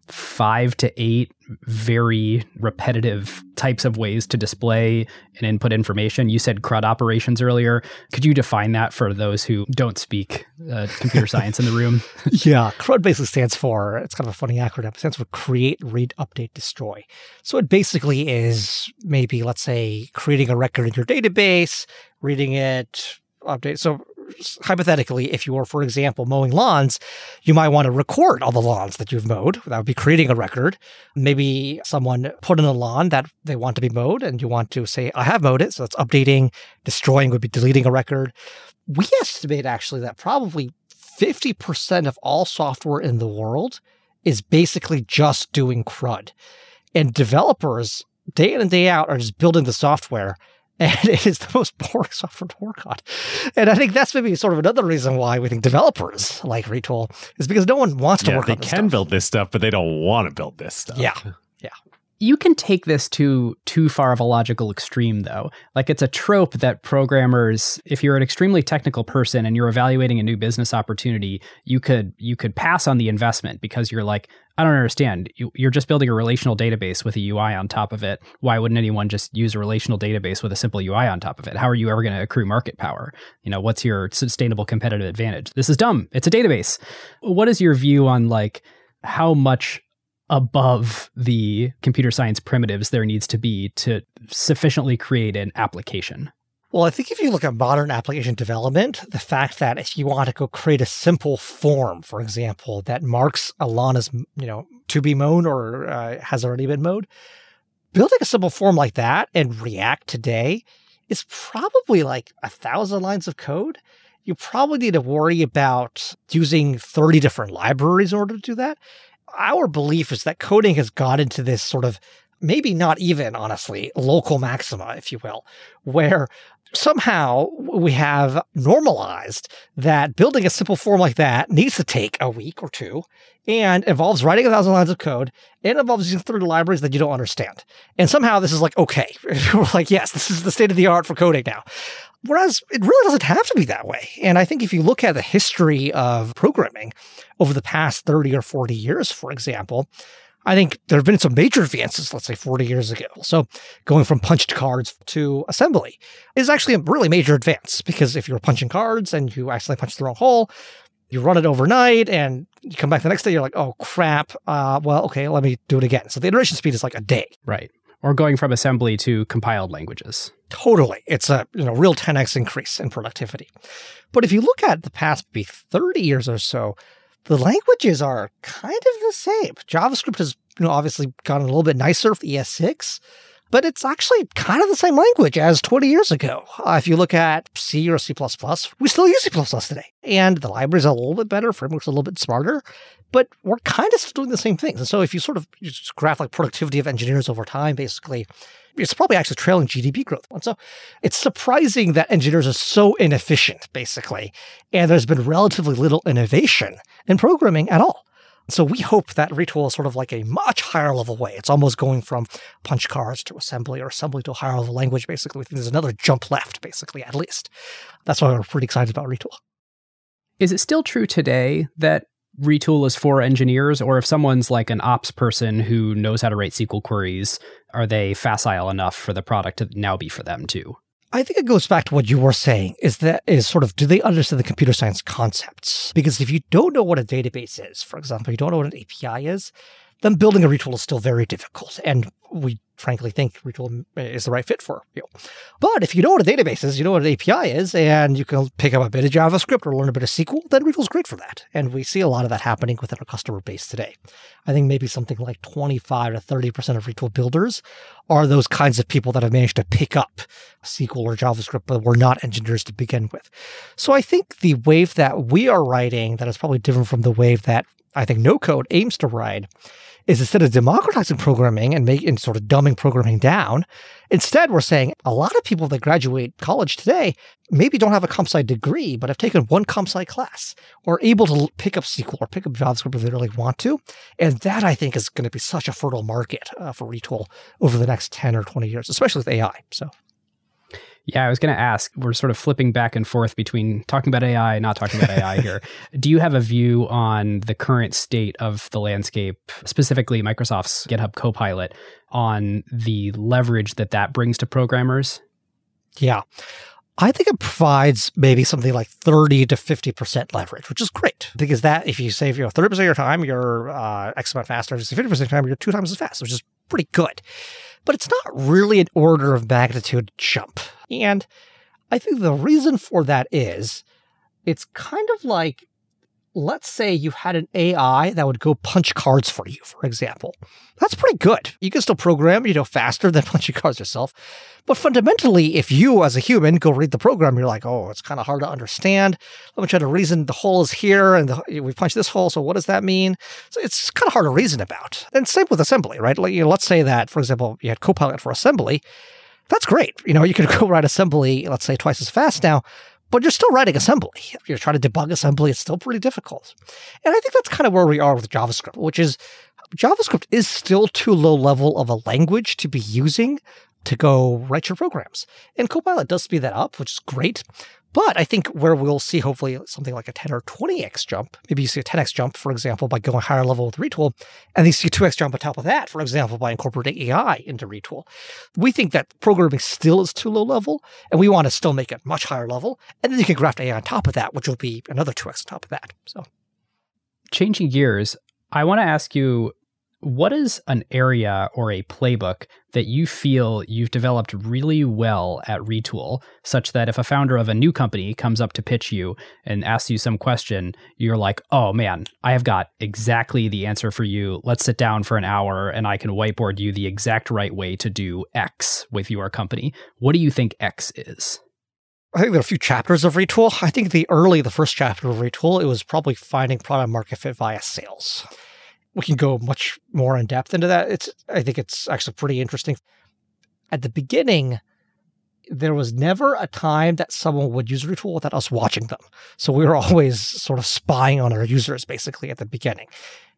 five to eight very repetitive types of ways to display and input information. You said CRUD operations earlier. Could you define that for those who don't speak uh, computer science in the room? yeah, CRUD basically stands for, it's kind of a funny acronym, it stands for Create, Read, Update, Destroy. So it basically is maybe, let's say, creating a record in your database, reading it, update. So hypothetically, if you were, for example, mowing lawns, you might want to record all the lawns that you've mowed. That would be creating a record. Maybe someone put in a lawn that they want to be mowed, and you want to say, I have mowed it. So that's updating. Destroying would be deleting a record. We estimate actually that probably 50% of all software in the world is basically just doing CRUD. And developers, day in and day out, are just building the software and it is the most boring software to work on. And I think that's maybe sort of another reason why we think developers like Retool is because no one wants to yeah, work they on can stuff. build this stuff, but they don't want to build this stuff. Yeah, yeah. You can take this to too far of a logical extreme, though. Like it's a trope that programmers, if you're an extremely technical person and you're evaluating a new business opportunity, you could you could pass on the investment because you're like, I don't understand. You, you're just building a relational database with a UI on top of it. Why wouldn't anyone just use a relational database with a simple UI on top of it? How are you ever going to accrue market power? You know, what's your sustainable competitive advantage? This is dumb. It's a database. What is your view on like how much above the computer science primitives there needs to be to sufficiently create an application. Well, I think if you look at modern application development, the fact that if you want to go create a simple form, for example, that marks a lawn as you know to be mown or uh, has already been mowed, building a simple form like that in React today is probably like a thousand lines of code. You probably need to worry about using 30 different libraries in order to do that our belief is that coding has got into this sort of maybe not even honestly local maxima, if you will, where somehow we have normalized that building a simple form like that needs to take a week or two and involves writing a thousand lines of code and involves using 30 libraries that you don't understand. And somehow this is like, okay, we're like, yes, this is the state of the art for coding now. Whereas it really doesn't have to be that way. And I think if you look at the history of programming over the past 30 or 40 years, for example, I think there have been some major advances, let's say 40 years ago. So going from punched cards to assembly is actually a really major advance because if you're punching cards and you accidentally punch the wrong hole, you run it overnight and you come back the next day, you're like, oh crap. Uh, well, okay, let me do it again. So the iteration speed is like a day. Right. Or going from assembly to compiled languages. Totally. It's a you know real 10x increase in productivity. But if you look at the past maybe 30 years or so, the languages are kind of the same. JavaScript has you know obviously gotten a little bit nicer with ES6, but it's actually kind of the same language as 20 years ago. Uh, if you look at C or C++, we still use C++ today. And the libraries are a little bit better, frameworks are a little bit smarter, but we're kind of still doing the same things. And so if you sort of you graph like productivity of engineers over time, basically, it's probably actually trailing GDP growth. And so it's surprising that engineers are so inefficient, basically, and there's been relatively little innovation in programming at all. So we hope that retool is sort of like a much higher level way. It's almost going from punch cards to assembly or assembly to a higher level language, basically. We think there's another jump left, basically, at least. That's why we're pretty excited about retool. Is it still true today that retool is for engineers, or if someone's like an ops person who knows how to write SQL queries, are they facile enough for the product to now be for them too? I think it goes back to what you were saying is that is sort of do they understand the computer science concepts? Because if you don't know what a database is, for example, you don't know what an API is, then building a retool is still very difficult. And we frankly think retool is the right fit for you. But if you know what a database is, you know what an API is, and you can pick up a bit of JavaScript or learn a bit of SQL, then retool's great for that. And we see a lot of that happening within our customer base today. I think maybe something like 25 to 30% of retool builders are those kinds of people that have managed to pick up SQL or JavaScript, but were not engineers to begin with. So I think the wave that we are riding that is probably different from the wave that I think no code aims to ride is instead of democratizing programming and making sort of dumbing programming down, instead we're saying a lot of people that graduate college today maybe don't have a comp sci degree, but have taken one comp sci class or able to pick up SQL or pick up JavaScript if they really want to. And that I think is going to be such a fertile market uh, for retool over the next 10 or 20 years, especially with AI. So Yeah, I was going to ask. We're sort of flipping back and forth between talking about AI, and not talking about AI here. Do you have a view on the current state of the landscape, specifically Microsoft's GitHub Copilot, on the leverage that that brings to programmers? Yeah. I think it provides maybe something like 30 to 50% leverage, which is great. Because that, if you save you know, 30% of your time, you're uh, X amount faster. If you save 50% of your time, you're two times as fast, which is pretty good. But it's not really an order of magnitude jump. And I think the reason for that is it's kind of like let's say you had an AI that would go punch cards for you, for example. That's pretty good. You can still program, you know, faster than punching cards yourself. But fundamentally, if you as a human go read the program, you're like, oh, it's kind of hard to understand. Let me try to reason the hole is here and the, we punch this hole. So what does that mean? So it's kind of hard to reason about. And same with assembly, right? Like, you know, let's say that, for example, you had Copilot for assembly. That's great. You know, you can go write assembly, let's say twice as fast now but you're still writing assembly. If you're trying to debug assembly, it's still pretty difficult. And I think that's kind of where we are with JavaScript, which is JavaScript is still too low level of a language to be using to go write your programs. And Copilot does speed that up, which is great. But I think where we'll see hopefully something like a 10 or 20x jump, maybe you see a 10x jump, for example, by going higher level with Retool, and then you see a 2x jump on top of that, for example, by incorporating AI into Retool. We think that programming still is too low level, and we want to still make it much higher level. And then you can graft AI on top of that, which will be another 2x on top of that. So changing gears, I want to ask you what is an area or a playbook that you feel you've developed really well at Retool, such that if a founder of a new company comes up to pitch you and asks you some question, you're like, oh man, I have got exactly the answer for you. Let's sit down for an hour and I can whiteboard you the exact right way to do X with your company. What do you think X is? I think there are a few chapters of Retool. I think the early, the first chapter of Retool, it was probably finding product market fit via sales we can go much more in depth into that. It's I think it's actually pretty interesting. At the beginning, there was never a time that someone would use a Retool without us watching them. So we were always sort of spying on our users basically at the beginning.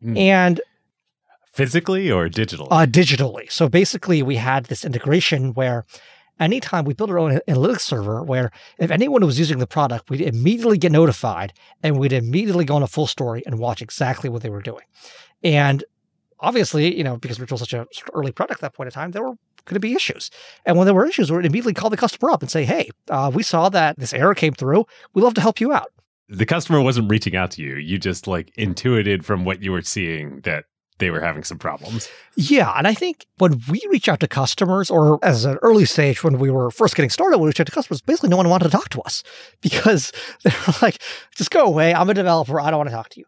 Mm. And physically or digitally? Uh, digitally. So basically, we had this integration where anytime we built our own analytics server where if anyone was using the product, we'd immediately get notified and we'd immediately go on a FullStory and watch exactly what they were doing. And obviously, you know, because we're still such a early product at that point in time, there were going to be issues. And when there were issues, we would immediately call the customer up and say, hey, uh, we saw that this error came through. We'd love to help you out. The customer wasn't reaching out to you. You just like intuited from what you were seeing that they were having some problems. Yeah. And I think when we reach out to customers, or as an early stage when we were first getting started, when we reached out to customers, basically no one wanted to talk to us because they were like, just go away. I'm a developer. I don't want to talk to you.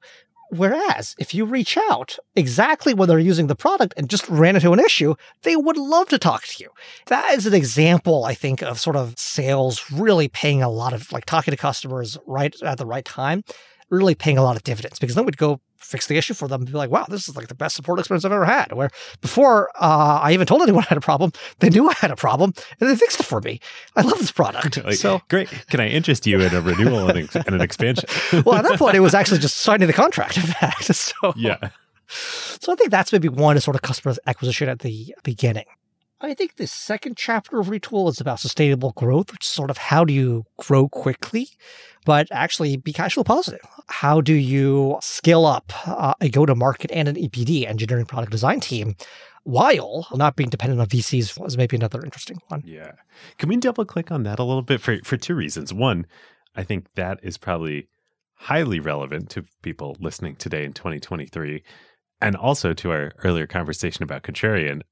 Whereas if you reach out exactly when they're using the product and just ran into an issue, they would love to talk to you. That is an example, I think, of sort of sales really paying a lot of like talking to customers right at the right time, really paying a lot of dividends because then we'd go fix the issue for them and be like, wow, this is like the best support experience I've ever had. Where before uh, I even told anyone I had a problem, they knew I had a problem and they fixed it for me. I love this product. like, so great. Can I interest you in a renewal and, and an expansion? well, at that point, it was actually just signing the contract. In fact, so yeah. So I think that's maybe one sort of customer acquisition at the beginning. I think the second chapter of Retool is about sustainable growth, which is sort of how do you grow quickly, but actually be cash flow positive. How do you scale up uh, a go to market and an EPD, engineering product design team, while not being dependent on VCs was maybe another interesting one. Yeah. Can we double click on that a little bit for, for two reasons? One, I think that is probably highly relevant to people listening today in 2023 and also to our earlier conversation about contrarian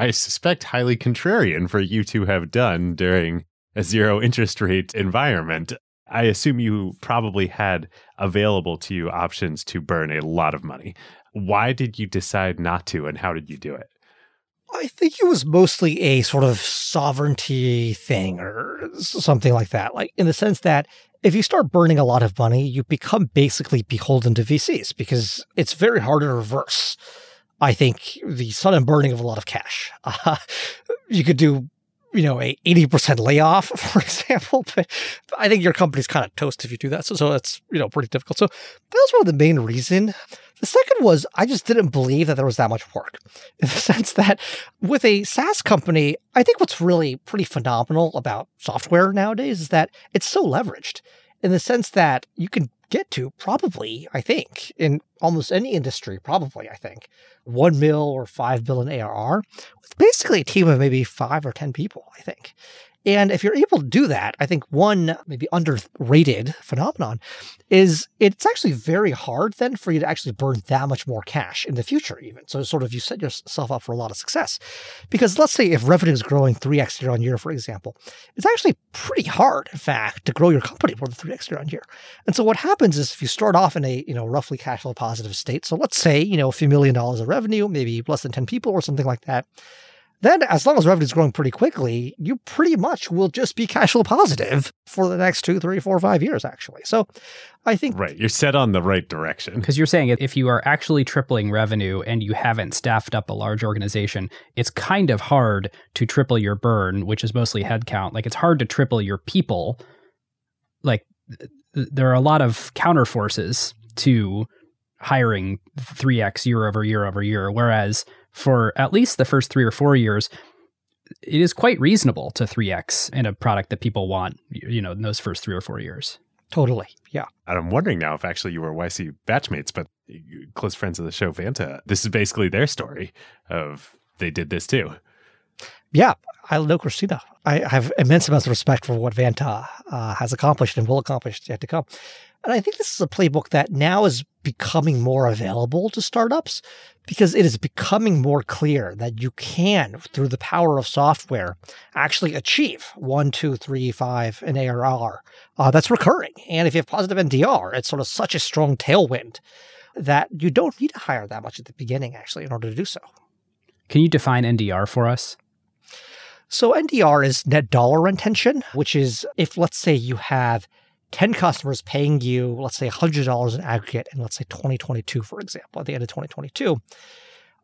I suspect highly contrarian for you to have done during a zero interest rate environment. I assume you probably had available to you options to burn a lot of money. Why did you decide not to, and how did you do it? I think it was mostly a sort of sovereignty thing or something like that. Like, in the sense that if you start burning a lot of money, you become basically beholden to VCs because it's very hard to reverse. I think the sudden burning of a lot of cash. Uh, you could do you know, a 80% layoff, for example. But I think your company's kind of toast if you do that. So, so that's, you know, pretty difficult. So that was one of the main reason. The second was I just didn't believe that there was that much work in the sense that with a SaaS company, I think what's really pretty phenomenal about software nowadays is that it's so leveraged in the sense that you can get to probably, I think, in almost any industry, probably, I think, one mil or five bill ARR with basically a team of maybe five or 10 people, I think. And if you're able to do that, I think one maybe underrated phenomenon is it's actually very hard then for you to actually burn that much more cash in the future, even. So, sort of, you set yourself up for a lot of success. Because let's say if revenue is growing 3x year on year, for example, it's actually pretty hard, in fact, to grow your company more than 3x year on year. And so, what happens is if you start off in a, you know, roughly cash flow positive state, so let's say, you know, a few million dollars of revenue, maybe less than 10 people or something like that then as long as revenue is growing pretty quickly, you pretty much will just be cash flow positive for the next two, three, four, five years, actually. So I think. Right. You're set on the right direction. Because you're saying if you are actually tripling revenue and you haven't staffed up a large organization, it's kind of hard to triple your burn, which is mostly headcount. Like it's hard to triple your people. Like there are a lot of counter forces to hiring 3x year over year over year. Whereas for at least the first three or four years, it is quite reasonable to 3x in a product that people want, you know, in those first three or four years. Totally. Yeah. And I'm wondering now if actually you were YC batchmates, but close friends of the show, Vanta. This is basically their story of they did this too. Yeah. I know Christina. I have immense amounts of respect for what Vanta uh, has accomplished and will accomplish yet to come. And I think this is a playbook that now is becoming more available to startups because it is becoming more clear that you can, through the power of software, actually achieve one, two, three, five in ARR uh, that's recurring. And if you have positive NDR, it's sort of such a strong tailwind that you don't need to hire that much at the beginning, actually, in order to do so. Can you define NDR for us? So, NDR is net dollar retention, which is if, let's say, you have 10 customers paying you, let's say $100 in aggregate in, let's say, 2022, for example, at the end of 2022,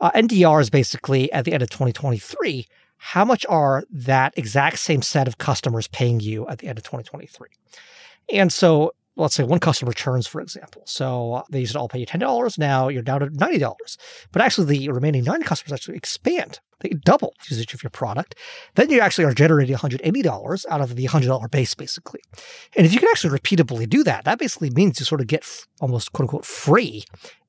uh, NDR is basically at the end of 2023, how much are that exact same set of customers paying you at the end of 2023? And so let's say one customer churns, for example. So uh, they used to all pay you $10. Now you're down to $90. But actually, the remaining nine customers actually expand. They double usage of your product. Then you actually are generating $180 out of the $100 base, basically. And if you can actually repeatably do that, that basically means you sort of get almost quote unquote free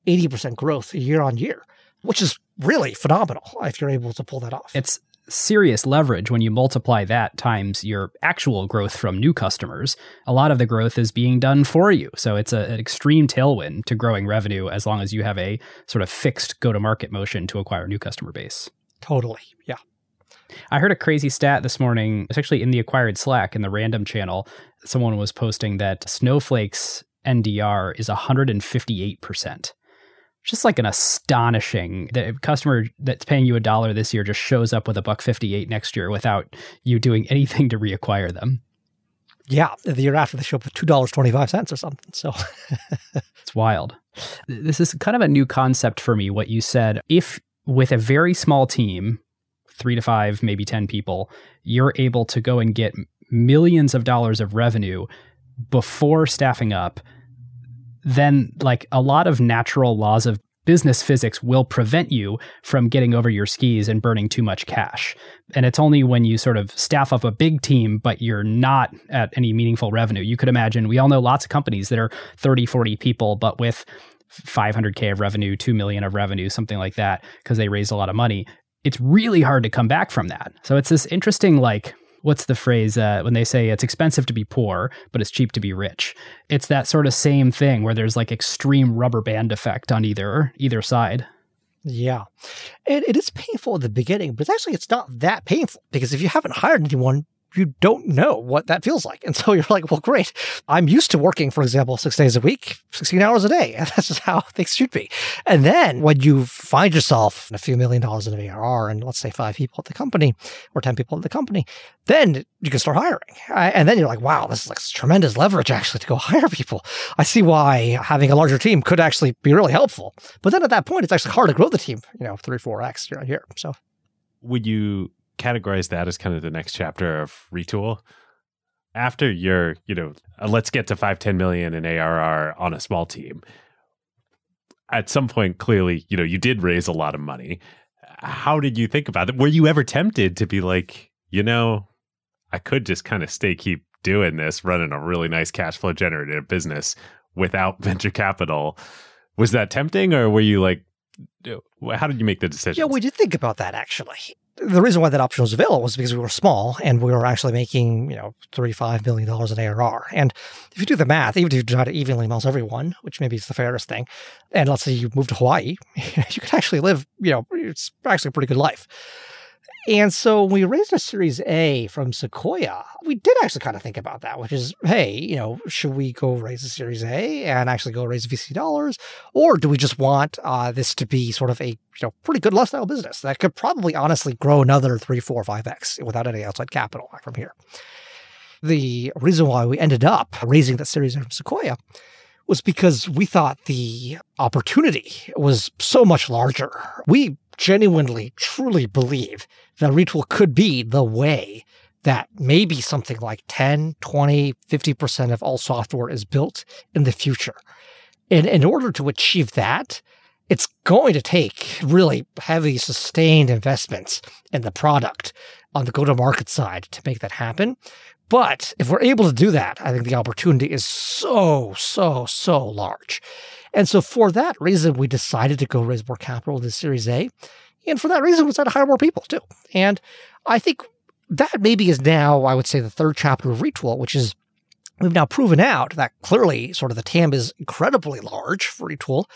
80% growth year on year, which is really phenomenal if you're able to pull that off. It's serious leverage when you multiply that times your actual growth from new customers. A lot of the growth is being done for you. So it's a, an extreme tailwind to growing revenue as long as you have a sort of fixed go to market motion to acquire a new customer base. Totally. Yeah. I heard a crazy stat this morning. It's actually in the acquired Slack in the random channel. Someone was posting that Snowflake's NDR is 158% just like an astonishing that customer that's paying you a dollar this year just shows up with a buck 58 next year without you doing anything to reacquire them. Yeah, the year after they show up with $2.25 or something. So it's wild. This is kind of a new concept for me what you said. If with a very small team, 3 to 5, maybe 10 people, you're able to go and get millions of dollars of revenue before staffing up then like a lot of natural laws of business physics will prevent you from getting over your skis and burning too much cash. And it's only when you sort of staff up a big team, but you're not at any meaningful revenue. You could imagine, we all know lots of companies that are 30, 40 people, but with 500K of revenue, 2 million of revenue, something like that, because they raised a lot of money. It's really hard to come back from that. So it's this interesting, like, what's the phrase uh, when they say it's expensive to be poor, but it's cheap to be rich? It's that sort of same thing where there's like extreme rubber band effect on either either side. Yeah. And it is painful at the beginning, but actually it's not that painful because if you haven't hired anyone, you don't know what that feels like. And so you're like, well, great. I'm used to working, for example, six days a week, 16 hours a day. And that's just how things should be. And then when you find yourself a few million dollars in ARR and let's say five people at the company or 10 people at the company, then you can start hiring. And then you're like, wow, this is like tremendous leverage actually to go hire people. I see why having a larger team could actually be really helpful. But then at that point, it's actually hard to grow the team, you know, three, four X year on year. So would you categorize that as kind of the next chapter of Retool? After your, you know, uh, let's get to 5, 10 million in ARR on a small team. At some point, clearly, you know, you did raise a lot of money. How did you think about it? Were you ever tempted to be like, you know, I could just kind of stay keep doing this, running a really nice cash flow generative business without venture capital? Was that tempting, or were you like, how did you make the decision? Yeah, we did think about that actually. The reason why that option was available was because we were small and we were actually making, you know, $35 million in ARR. And if you do the math, even if you try to evenly mouse everyone, which maybe is the fairest thing, and let's say you move to Hawaii, you could actually live, you know, it's actually a pretty good life. And so we raised a Series A from Sequoia, we did actually kind of think about that, which is, hey, you know, should we go raise a Series A and actually go raise VC dollars, or do we just want uh, this to be sort of a you know pretty good lifestyle business that could probably honestly grow another three, four, five x without any outside capital from here? The reason why we ended up raising that Series A from Sequoia was because we thought the opportunity was so much larger. We genuinely, truly believe that retool could be the way that maybe something like 10, 20, 50% of all software is built in the future. And in order to achieve that, it's going to take really heavy, sustained investments in the product on the go to market side to make that happen. But if we're able to do that, I think the opportunity is so, so, so large. And so for that reason, we decided to go raise more capital in Series A. And for that reason, we decided to hire more people too. And I think that maybe is now, I would say, the third chapter of Retool, which is we've now proven out that clearly sort of the TAM is incredibly large for Retool.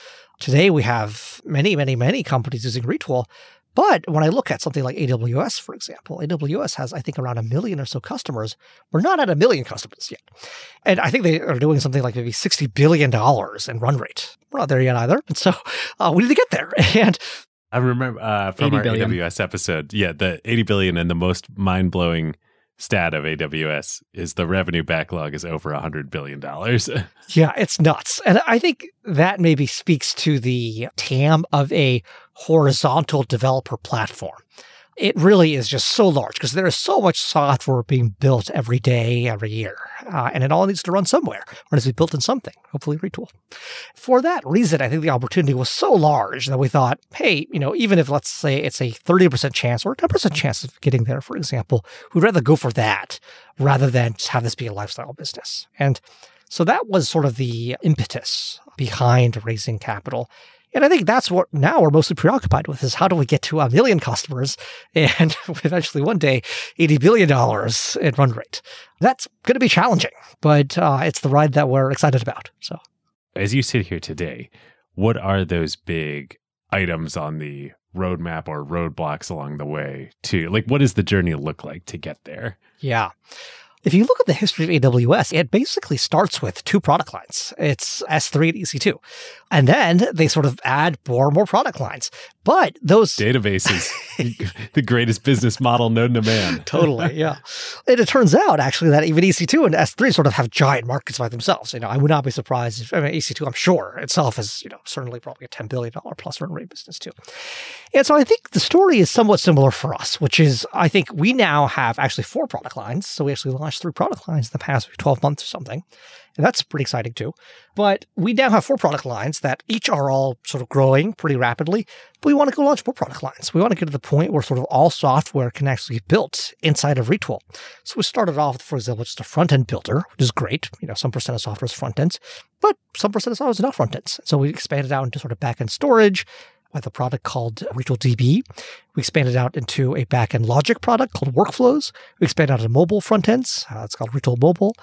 Today we have many, many, many companies using Retool. But when I look at something like AWS, for example, AWS has, I think, around a million or so customers. We're not at a million customers yet. And I think they are doing something like maybe $60 billion in run rate. We're not there yet either. And so uh, we need to get there. And I remember uh, from our billion. AWS episode, yeah, the 80 billion and the most mind blowing stat of AWS is the revenue backlog is over $100 billion. yeah, it's nuts. And I think that maybe speaks to the TAM of a horizontal developer platform it really is just so large because there is so much software being built every day, every year, uh, and it all needs to run somewhere or needs to be built in something, hopefully retool. For that reason, I think the opportunity was so large that we thought, hey, you know, even if let's say it's a 30% chance or a 10% chance of getting there, for example, we'd rather go for that rather than just have this be a lifestyle business. And so that was sort of the impetus behind raising capital. And I think that's what now we're mostly preoccupied with is how do we get to a million customers and eventually one day $80 billion in run rate. That's going to be challenging, but uh, it's the ride that we're excited about. So, as you sit here today, what are those big items on the roadmap or roadblocks along the way to like what does the journey look like to get there? Yeah. If you look at the history of AWS, it basically starts with two product lines. It's S3 and EC2. And then they sort of add more and more product lines. But those databases, the greatest business model known to man. totally, yeah. And it turns out actually that even EC2 and S3 sort of have giant markets by themselves. You know, I would not be surprised if I mean EC2, I'm sure itself is, you know, certainly probably a $10 billion plus run rate business too. And so I think the story is somewhat similar for us, which is I think we now have actually four product lines. So we actually launched three product lines in the past 12 months or something. And that's pretty exciting too. But we now have four product lines that each are all sort of growing pretty rapidly. But we want to go launch more product lines. We want to get to the point where sort of all software can actually be built inside of Retool. So we started off with, for example, just a front end builder, which is great. You know, some percent of software is front ends, but some percent of software is not front ends. So we expanded out into sort of back end storage with a product called Retool DB. We expanded out into a backend logic product called Workflows. We expanded out to mobile front ends. Uh, it's called Retool Mobile.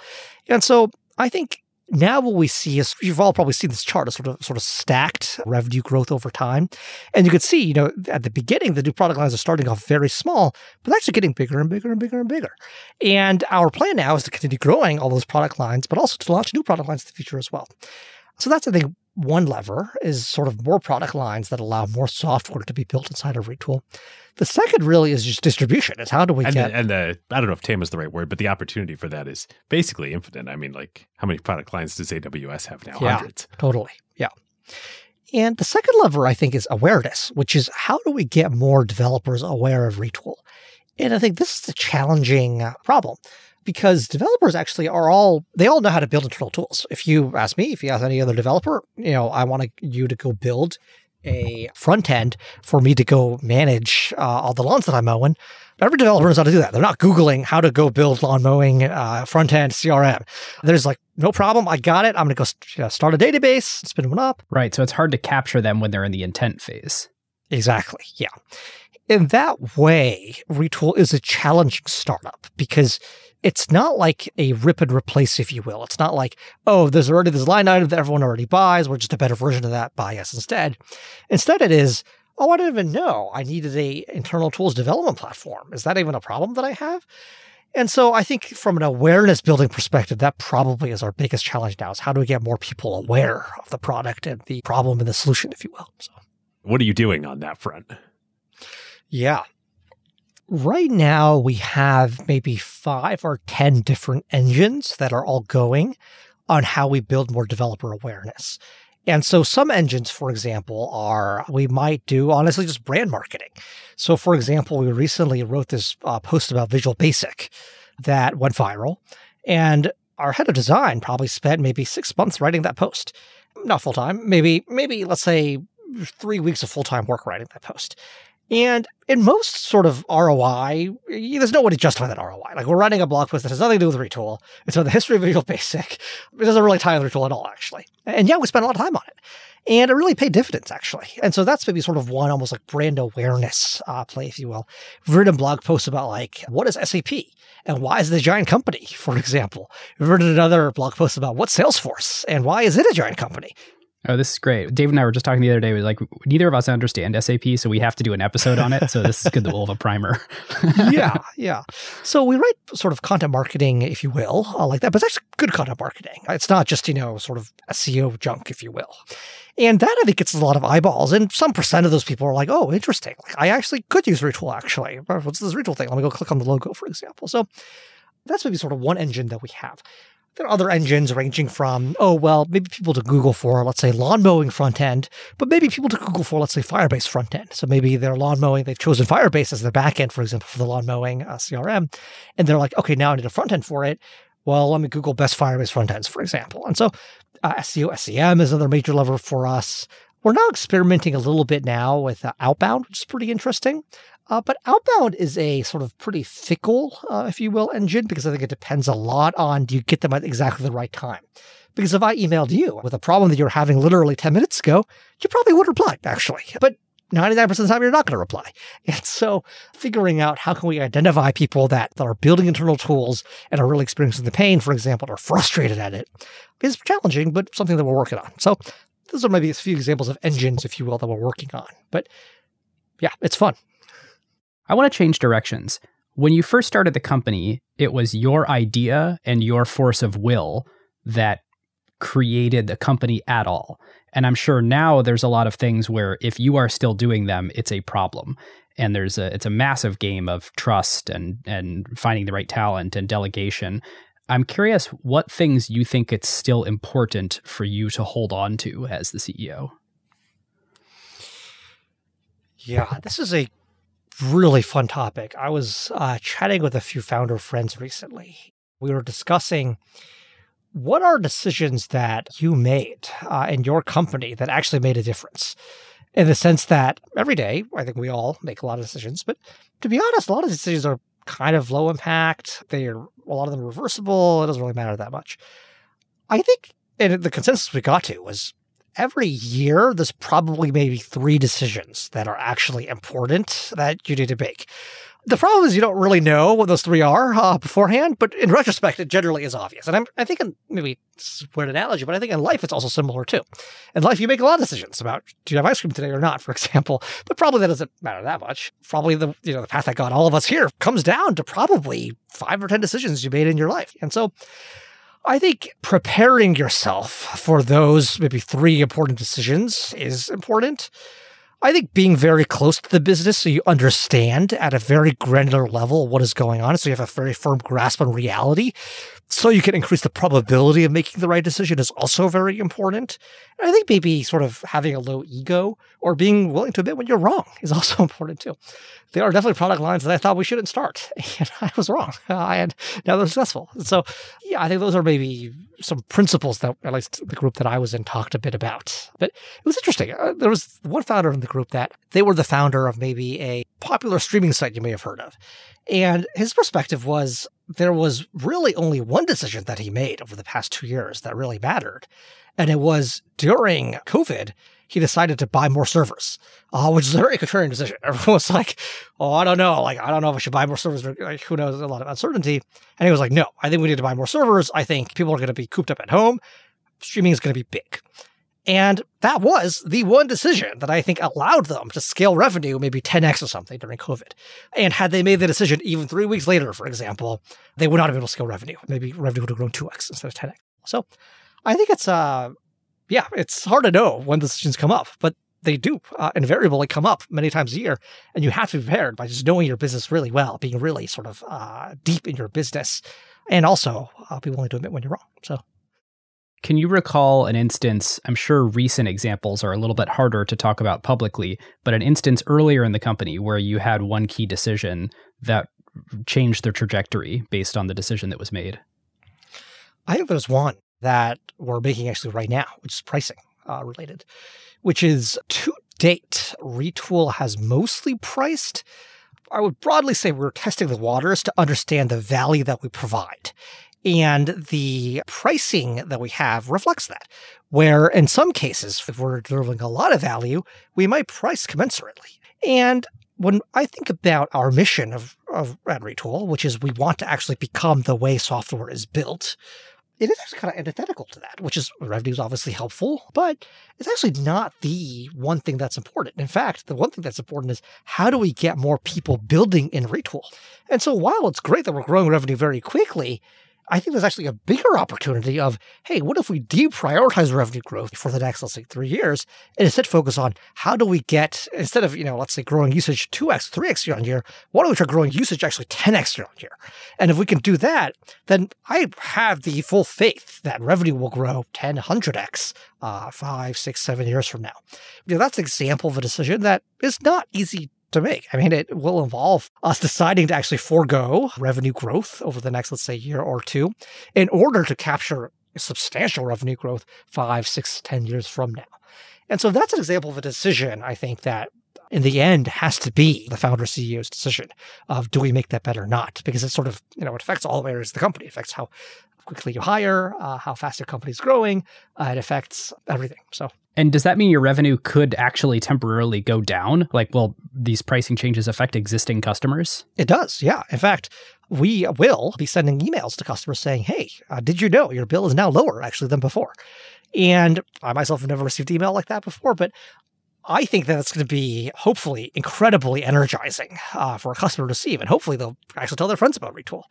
And so I think now what we see is you've all probably seen this chart of sort of sort of stacked revenue growth over time. And you can see, you know, at the beginning, the new product lines are starting off very small, but they're actually getting bigger and bigger and bigger and bigger. And our plan now is to continue growing all those product lines, but also to launch new product lines in the future as well. So that's I think one lever is sort of more product lines that allow more software to be built inside of Retool. The second really is just distribution. Is how do we and get the, and the I don't know if TAM is the right word, but the opportunity for that is basically infinite. I mean, like how many product lines does AWS have now? Yeah, Hundreds. Totally. Yeah. And the second lever I think is awareness, which is how do we get more developers aware of Retool? And I think this is a challenging uh, problem because developers actually are all they all know how to build internal tools. If you ask me, if you ask any other developer, you know, I want you to go build a front end for me to go manage uh, all the lawns that I'm mowing. Every developer knows how to do that. They're not Googling how to go build lawn mowing uh, front end CRM. There's like, no problem. I got it. I'm going to go st- start a database, spin one up. Right. So it's hard to capture them when they're in the intent phase. Exactly. Yeah. In that way, Retool is a challenging startup because it's not like a rip and replace, if you will. It's not like, oh, there's already this line item that everyone already buys. We're just a better version of that. Buy us instead. Instead, it is, oh, I didn't even know I needed a internal tools development platform. Is that even a problem that I have? And so I think from an awareness building perspective, that probably is our biggest challenge now is how do we get more people aware of the product and the problem and the solution, if you will. So what are you doing on that front? Yeah. Right now, we have maybe five or 10 different engines that are all going on how we build more developer awareness. And so some engines, for example, are we might do honestly just brand marketing. So, for example, we recently wrote this uh, post about Visual Basic that went viral, and our head of design probably spent maybe six months writing that post. Not full time, maybe maybe let's say three weeks of full time work writing that post. And in most sort of ROI, there's no way to justify that ROI. Like we're running a blog post that has nothing to do with Retool. It's about the history of Visual Basic. It doesn't really tie to Retool at all, actually. And yeah, we spent a lot of time on it. And it really paid dividends, actually. And so that's maybe sort of one almost like brand awareness uh, play, if you will. We've written blog posts about like, what is SAP? And why is it a giant company, for example? We've written another blog post about what's Salesforce and why is it a giant company? Oh, this is great. Dave and I were just talking the other day. We like neither of us understand SAP, so we have to do an episode on it. So this is good that we'll have a primer. yeah, yeah. So we write sort of content marketing, if you will, uh, like that, but it's actually good content marketing. It's not just you know sort of SEO junk, if you will. And that I think gets a lot of eyeballs. And some percent of those people are like, oh, interesting. Like I actually could use Retool actually. What's this Retool thing? Let me go click on the logo, for example. So that's maybe sort of one engine that we have. There are other engines ranging from, oh, well, maybe people to Google for, let's say, lawn mowing front end, but maybe people to Google for, let's say, Firebase front end. So maybe they're lawn mowing, they've chosen Firebase as their back end, for example, for the lawn mowing uh, CRM. And they're like, okay, now I need a front end for it. Well, let me Google best Firebase front ends, for example. And so uh, SEO, SEM is another major lever for us. We're now experimenting a little bit now with uh, outbound, which is pretty interesting. Uh, but outbound is a sort of pretty fickle, uh, if you will, engine because I think it depends a lot on do you get them at exactly the right time. Because if I emailed you with a problem that you're having literally 10 minutes ago, you probably would reply, actually. But 99% of the time, you're not going to reply. And so figuring out how can we identify people that, that are building internal tools and are really experiencing the pain, for example, or frustrated at it is challenging, but something that we're working on. So those are maybe a few examples of engines, if you will, that we're working on. But yeah, it's fun. I want to change directions. When you first started the company, it was your idea and your force of will that created the company at all. And I'm sure now there's a lot of things where if you are still doing them, it's a problem. And there's a it's a massive game of trust and and finding the right talent and delegation. I'm curious what things you think it's still important for you to hold on to as the CEO. Yeah, this is a really fun topic. I was uh, chatting with a few founder friends recently. We were discussing what are decisions that you made uh, in your company that actually made a difference? In the sense that every day, I think we all make a lot of decisions, but to be honest, a lot of decisions are kind of low impact. They are a lot of them reversible. It doesn't really matter that much. I think, and the consensus we got to was every year there's probably maybe three decisions that are actually important that you need to make. The problem is you don't really know what those three are uh, beforehand, but in retrospect, it generally is obvious. And I'm, I think in, maybe it's a weird analogy, but I think in life it's also similar too. In life, you make a lot of decisions about do you have ice cream today or not, for example. But probably that doesn't matter that much. Probably the you know the path that got all of us here comes down to probably five or ten decisions you made in your life. And so I think preparing yourself for those maybe three important decisions is important. I think being very close to the business so you understand at a very granular level what is going on, so you have a very firm grasp on reality, so you can increase the probability of making the right decision is also very important. And I think maybe sort of having a low ego or being willing to admit when you're wrong is also important too. There are definitely product lines that I thought we shouldn't start, and I was wrong. And now they're successful. So, yeah, I think those are maybe some principles that at least the group that I was in talked a bit about. But it was interesting. Uh, there was one founder in the group that they were the founder of maybe a popular streaming site you may have heard of. And his perspective was there was really only one decision that he made over the past two years that really mattered. And it was during COVID, he decided to buy more servers, uh, which is a very contrarian decision. Everyone was like, oh, I don't know. Like, I don't know if I should buy more servers. Like, who knows? A lot of uncertainty. And he was like, no, I think we need to buy more servers. I think people are going to be cooped up at home. Streaming is going to be big. And that was the one decision that I think allowed them to scale revenue maybe 10x or something during COVID. And had they made the decision even three weeks later, for example, they would not have been able to scale revenue. Maybe revenue would have grown 2x instead of 10x. So I think it's, uh, yeah, it's hard to know when decisions come up, but they do uh, invariably come up many times a year. And you have to be prepared by just knowing your business really well, being really sort of uh, deep in your business, and also uh, be willing to admit when you're wrong. So can you recall an instance? I'm sure recent examples are a little bit harder to talk about publicly, but an instance earlier in the company where you had one key decision that changed the trajectory based on the decision that was made? I think there's one that we're making actually right now, which is pricing uh, related, which is to date, Retool has mostly priced. I would broadly say we're testing the waters to understand the value that we provide. And the pricing that we have reflects that, where in some cases, if we're delivering a lot of value, we might price commensurately. And when I think about our mission of, of Retool, which is we want to actually become the way software is built, it is actually kind of antithetical to that, which is revenue is obviously helpful, but it's actually not the one thing that's important. In fact, the one thing that's important is how do we get more people building in Retool? And so while it's great that we're growing revenue very quickly, I think there's actually a bigger opportunity of, hey, what if we deprioritize revenue growth for the next, let's say, three years, and instead focus on how do we get, instead of, you know, let's say growing usage 2x, 3x year on year, why don't we try growing usage actually 10x year on year? And if we can do that, then I have the full faith that revenue will grow 10, 100x uh, five, six, seven years from now. You know, that's an example of a decision that is not easy to make. I mean, it will involve us deciding to actually forego revenue growth over the next, let's say, year or two in order to capture substantial revenue growth five, six, ten years from now. And so that's an example of a decision I think that in the end has to be the founder CEO's decision of do we make that bet or not? Because it sort of, you know, it affects all areas of the company. It affects how quickly you hire, uh, how fast your company is growing. Uh, it affects everything. So and does that mean your revenue could actually temporarily go down? Like, will these pricing changes affect existing customers? It does, yeah. In fact, we will be sending emails to customers saying, hey, uh, did you know your bill is now lower actually than before? And I myself have never received email like that before, but I think that it's going to be hopefully incredibly energizing uh, for a customer to receive, and hopefully they'll actually tell their friends about Retool.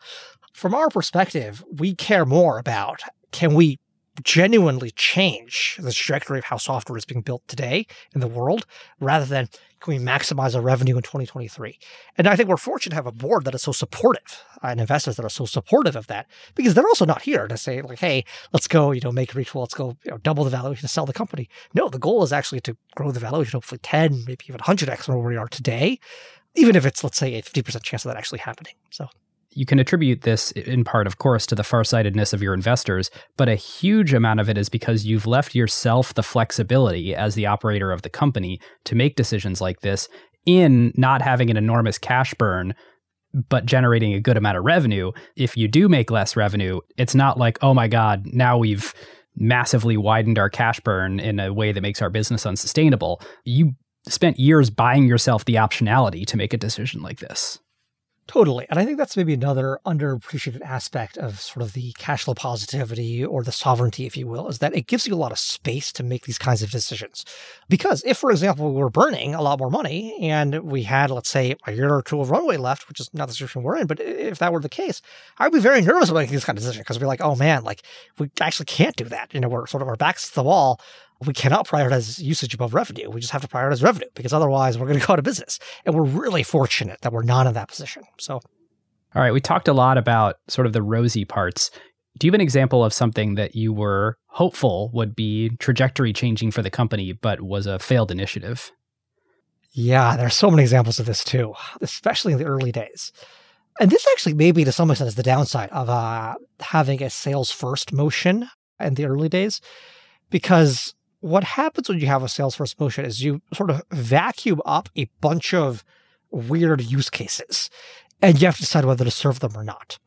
From our perspective, we care more about can we genuinely change the trajectory of how software is being built today in the world rather than can we maximize our revenue in 2023 and i think we're fortunate to have a board that is so supportive uh, and investors that are so supportive of that because they're also not here to say like hey let's go you know make a Retool let's go you know, double the valuation to sell the company. No the goal is actually to grow the valuation hopefully 10 maybe even 100x from where we are today even if it's let's say a 50% chance of that actually happening. So you can attribute this in part, of course, to the farsightedness of your investors, but a huge amount of it is because you've left yourself the flexibility as the operator of the company to make decisions like this in not having an enormous cash burn but generating a good amount of revenue. If you do make less revenue, it's not like, oh my God, now we've massively widened our cash burn in a way that makes our business unsustainable. You spent years buying yourself the optionality to make a decision like this. Totally. And I think that's maybe another underappreciated aspect of sort of the cash flow positivity or the sovereignty, if you will, is that it gives you a lot of space to make these kinds of decisions. Because if, for example, we were burning a lot more money and we had, let's say, a year or two of runway left, which is not the situation we're in, but if that were the case, I'd be very nervous about making this kind of decision because we're like, oh man, like we actually can't do that. You know, we're sort of our backs to the wall we cannot prioritize usage above revenue. We just have to prioritize revenue because otherwise we're going to go out of business. And we're really fortunate that we're not in that position. So, all right, we talked a lot about sort of the rosy parts. Do you have an example of something that you were hopeful would be trajectory changing for the company, but was a failed initiative? Yeah, there's so many examples of this too, especially in the early days. And this actually maybe to some extent is the downside of uh, having a sales first motion in the early days, because what happens when you have a Salesforce motion is you sort of vacuum up a bunch of weird use cases, and you have to decide whether to serve them or not.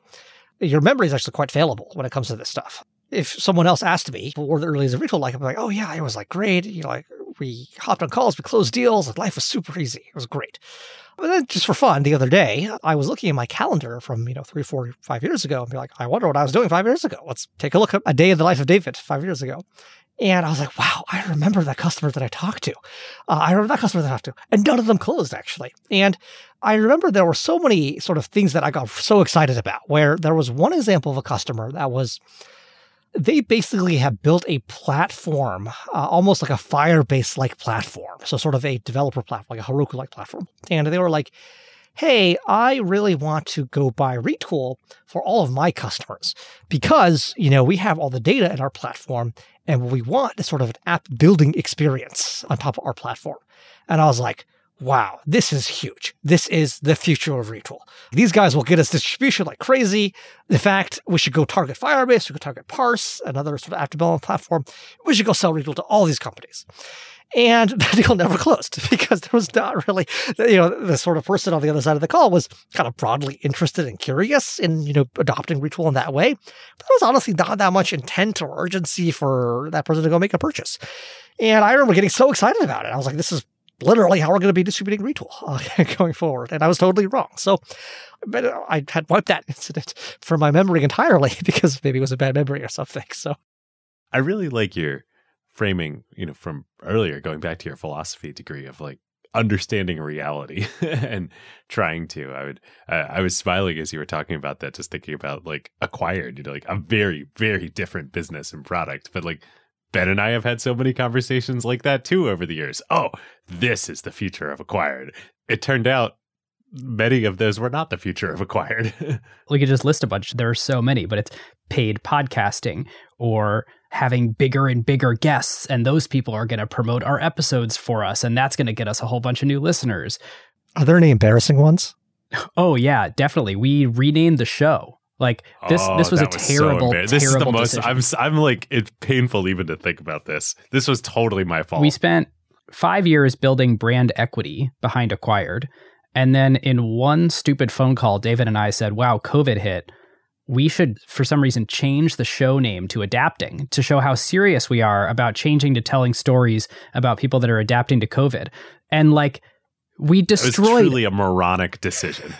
Your memory is actually quite fallible when it comes to this stuff. If someone else asked me, what were the of Retool like? I'm like, oh yeah, it was like great. You know, like we hopped on calls, we closed deals, life was super easy. It was great. But then just for fun, the other day, I was looking at my calendar from, you know, three, four, five years ago and be like, I wonder what I was doing five years ago. Let's take a look at a day in the life of David five years ago. And I was like, wow, I remember that customer that I talked to. Uh, I remember that customer that I talked to. And none of them closed, actually. And I remember there were so many sort of things that I got so excited about, where there was one example of a customer that was they basically have built a platform, uh, almost like a Firebase like platform. So, sort of a developer platform, like a Heroku like platform. And they were like, hey, I really want to go buy Retool for all of my customers because, you know, we have all the data in our platform and what we want is sort of an app building experience on top of our platform. And I was like, wow, this is huge. This is the future of Retool. These guys will get us distribution like crazy. In fact, we should go target Firebase, we could target Parse, another sort of app development platform. We should go sell Retool to all these companies. And that deal never closed because there was not really, you know, the sort of person on the other side of the call was kind of broadly interested and curious in, you know, adopting Retool in that way. But there was honestly not that much intent or urgency for that person to go make a purchase. And I remember getting so excited about it. I was like, this is literally how we're going to be distributing retool uh, going forward. And I was totally wrong. So but I had wiped that incident from my memory entirely because maybe it was a bad memory or something. So I really like your framing, you know, from earlier, going back to your philosophy degree of like understanding reality and trying to. I would, uh, I was smiling as you were talking about that, just thinking about like acquired, you know, like a very, very different business and product, but like Ben and I have had so many conversations like that too over the years. Oh, this is the future of acquired. It turned out many of those were not the future of acquired. we could just list a bunch. There are so many, but it's paid podcasting or having bigger and bigger guests, and those people are going to promote our episodes for us, and that's going to get us a whole bunch of new listeners. Are there any embarrassing ones? Oh yeah, definitely. We renamed the show. Like this, oh, this was a was terrible, so this is the most. Decision. I'm, I'm like, it's painful even to think about this. This was totally my fault. We spent five years building brand equity behind Acquired, and then in one stupid phone call, David and I said, "Wow, COVID hit. We should, for some reason, change the show name to Adapting to show how serious we are about changing to telling stories about people that are adapting to COVID." And like we destroyed. It truly a moronic decision.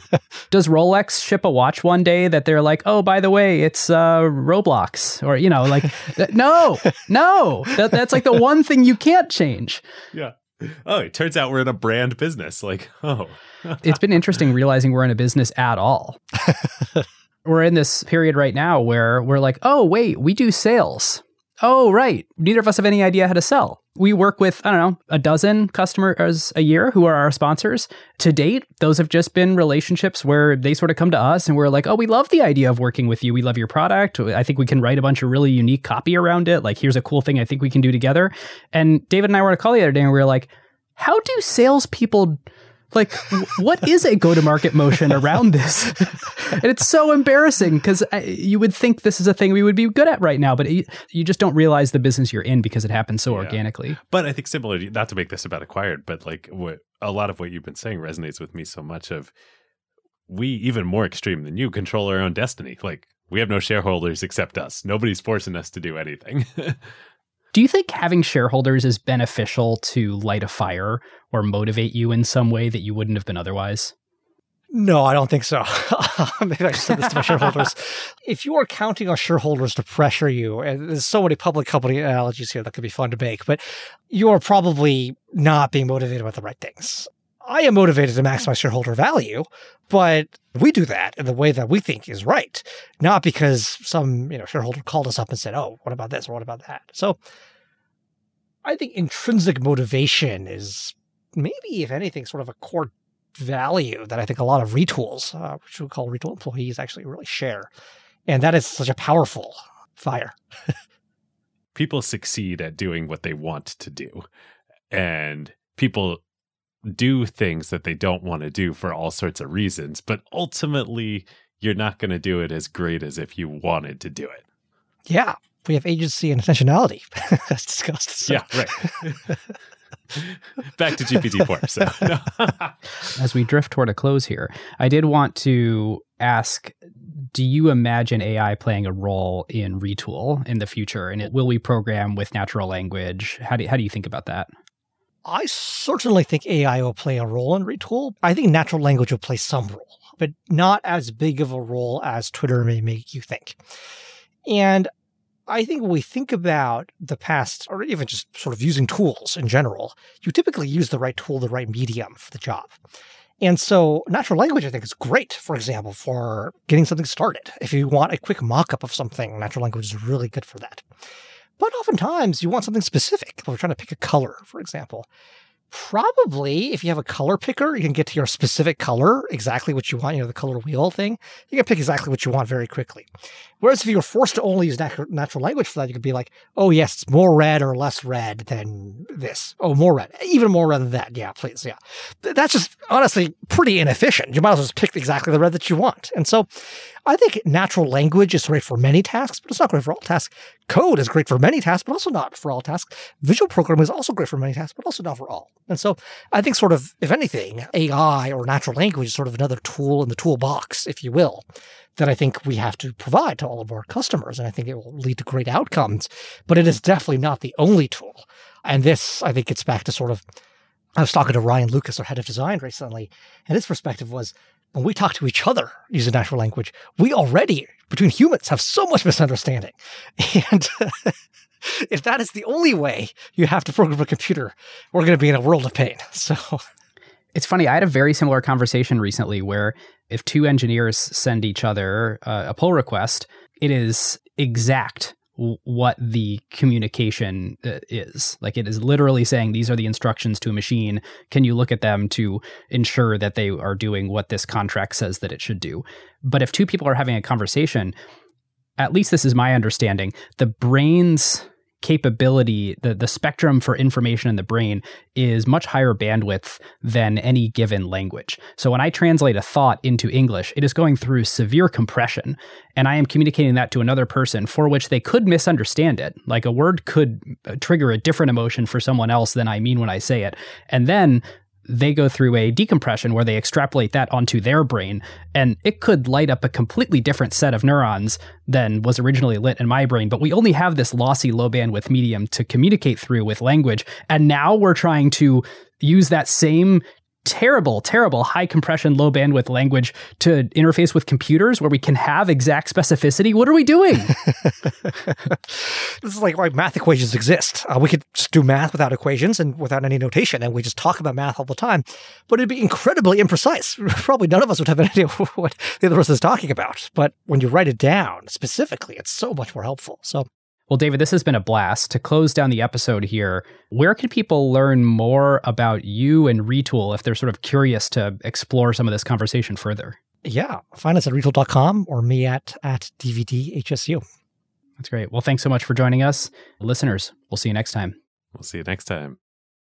Does Rolex ship a watch one day that they're like, oh, by the way, it's uh, Roblox, or you know, like, no, no, that, that's like the one thing you can't change. Yeah. Oh, it turns out we're in a brand business. Like, oh, it's been interesting realizing we're in a business at all. we're in this period right now where we're like, oh, wait, we do sales. Oh, right. Neither of us have any idea how to sell. We work with, I don't know, a dozen customers a year who are our sponsors. To date, those have just been relationships where they sort of come to us and we're like, oh, we love the idea of working with you. We love your product. I think we can write a bunch of really unique copy around it. Like, here's a cool thing I think we can do together. And David and I were on a call the other day and we were like, how do salespeople like, what is a go to market motion around this? and it's so embarrassing because you would think this is a thing we would be good at right now, but it, you just don't realize the business you're in because it happens so yeah. organically. But I think similar, not to make this about acquired, but like what a lot of what you've been saying resonates with me so much of we even more extreme than you control our own destiny. Like we have no shareholders except us. Nobody's forcing us to do anything. Do you think having shareholders is beneficial to light a fire or motivate you in some way that you wouldn't have been otherwise? No, I don't think so. Maybe I should say this to my shareholders. If you are counting on shareholders to pressure you, and there's so many public company analogies here that could be fun to make, but you are probably not being motivated by the right things. I am motivated to maximize shareholder value, but we do that in the way that we think is right, not because some you know shareholder called us up and said, "Oh, what about this or what about that?" So, I think intrinsic motivation is maybe, if anything, sort of a core value that I think a lot of retools, uh, which we call retool employees, actually really share. And that is such a powerful fire. people succeed at doing what they want to do. And people do things that they don't want to do for all sorts of reasons, but ultimately you're not going to do it as great as if you wanted to do it. Yeah, we have agency and intentionality as discussed. So. Yeah, right. Back to GPT-4. So, as we drift toward a close here, I did want to ask do you imagine AI playing a role in Retool in the future? And it, will we program with natural language? How do, how do you think about that? I certainly think AI will play a role in Retool. I think natural language will play some role, but not as big of a role as Twitter may make you think. And I think when we think about the past, or even just sort of using tools in general, you typically use the right tool, the right medium for the job. And so natural language, I think, is great, for example, for getting something started. If you want a quick mock up of something, natural language is really good for that. But oftentimes you want something specific. We're trying to pick a color, for example probably if you have a color picker, you can get to your specific color, exactly what you want, you know, the color wheel thing. You can pick exactly what you want very quickly. Whereas if you were forced to only use natural, natural language for that, you could be like, oh, yes, it's more red or less red than this. Oh, more red, even more red than that. Yeah, please. Yeah. That's just honestly pretty inefficient. You might as well just pick exactly the red that you want. And so I think natural language is great for many tasks, but it's not great for all tasks. Code is great for many tasks, but also not for all tasks. Visual programming is also great for many tasks, but also not for all. And so I think sort of, if anything, AI or natural language is sort of another tool in the toolbox, if you will, that I think we have to provide to all of our customers. And I think it will lead to great outcomes, but it is definitely not the only tool. And this, I think, gets back to sort of, I was talking to Ryan Lucas, our head of design recently, and his perspective was when we talk to each other using natural language, we already, between humans, have so much misunderstanding. And if that is the only way you have to program a computer, we're going to be in a world of pain. So it's funny. I had a very similar conversation recently where if two engineers send each other uh, a pull request, it is exact what the communication uh, is. Like it is literally saying these are the instructions to a machine. Can you look at them to ensure that they are doing what this contract says that it should do? But if two people are having a conversation, at least this is my understanding, the brain's capability, the, the spectrum for information in the brain is much higher bandwidth than any given language. So when I translate a thought into English, it is going through severe compression, and I am communicating that to another person for which they could misunderstand it. Like a word could uh, trigger a different emotion for someone else than I mean when I say it. And then they go through a decompression where they extrapolate that onto their brain, and it could light up a completely different set of neurons than was originally lit in my brain. But we only have this lossy low bandwidth medium to communicate through with language. And now we're trying to use that same terrible, terrible high compression, low bandwidth language to interface with computers where we can have exact specificity. What are we doing? this is like why math equations exist. Uh, we could just do math without equations and without any notation, and we just talk about math all the time, but it'd be incredibly imprecise. Probably none of us would have an idea what the other person is talking about. But when you write it down specifically, it's so much more helpful. So well, David, this has been a blast. To close down the episode here, where can people learn more about you and Retool if they're sort of curious to explore some of this conversation further? Yeah, find us at retool.com or me at, at DVDHSU. That's great. Well, thanks so much for joining us. Listeners, we'll see you next time. We'll see you next time.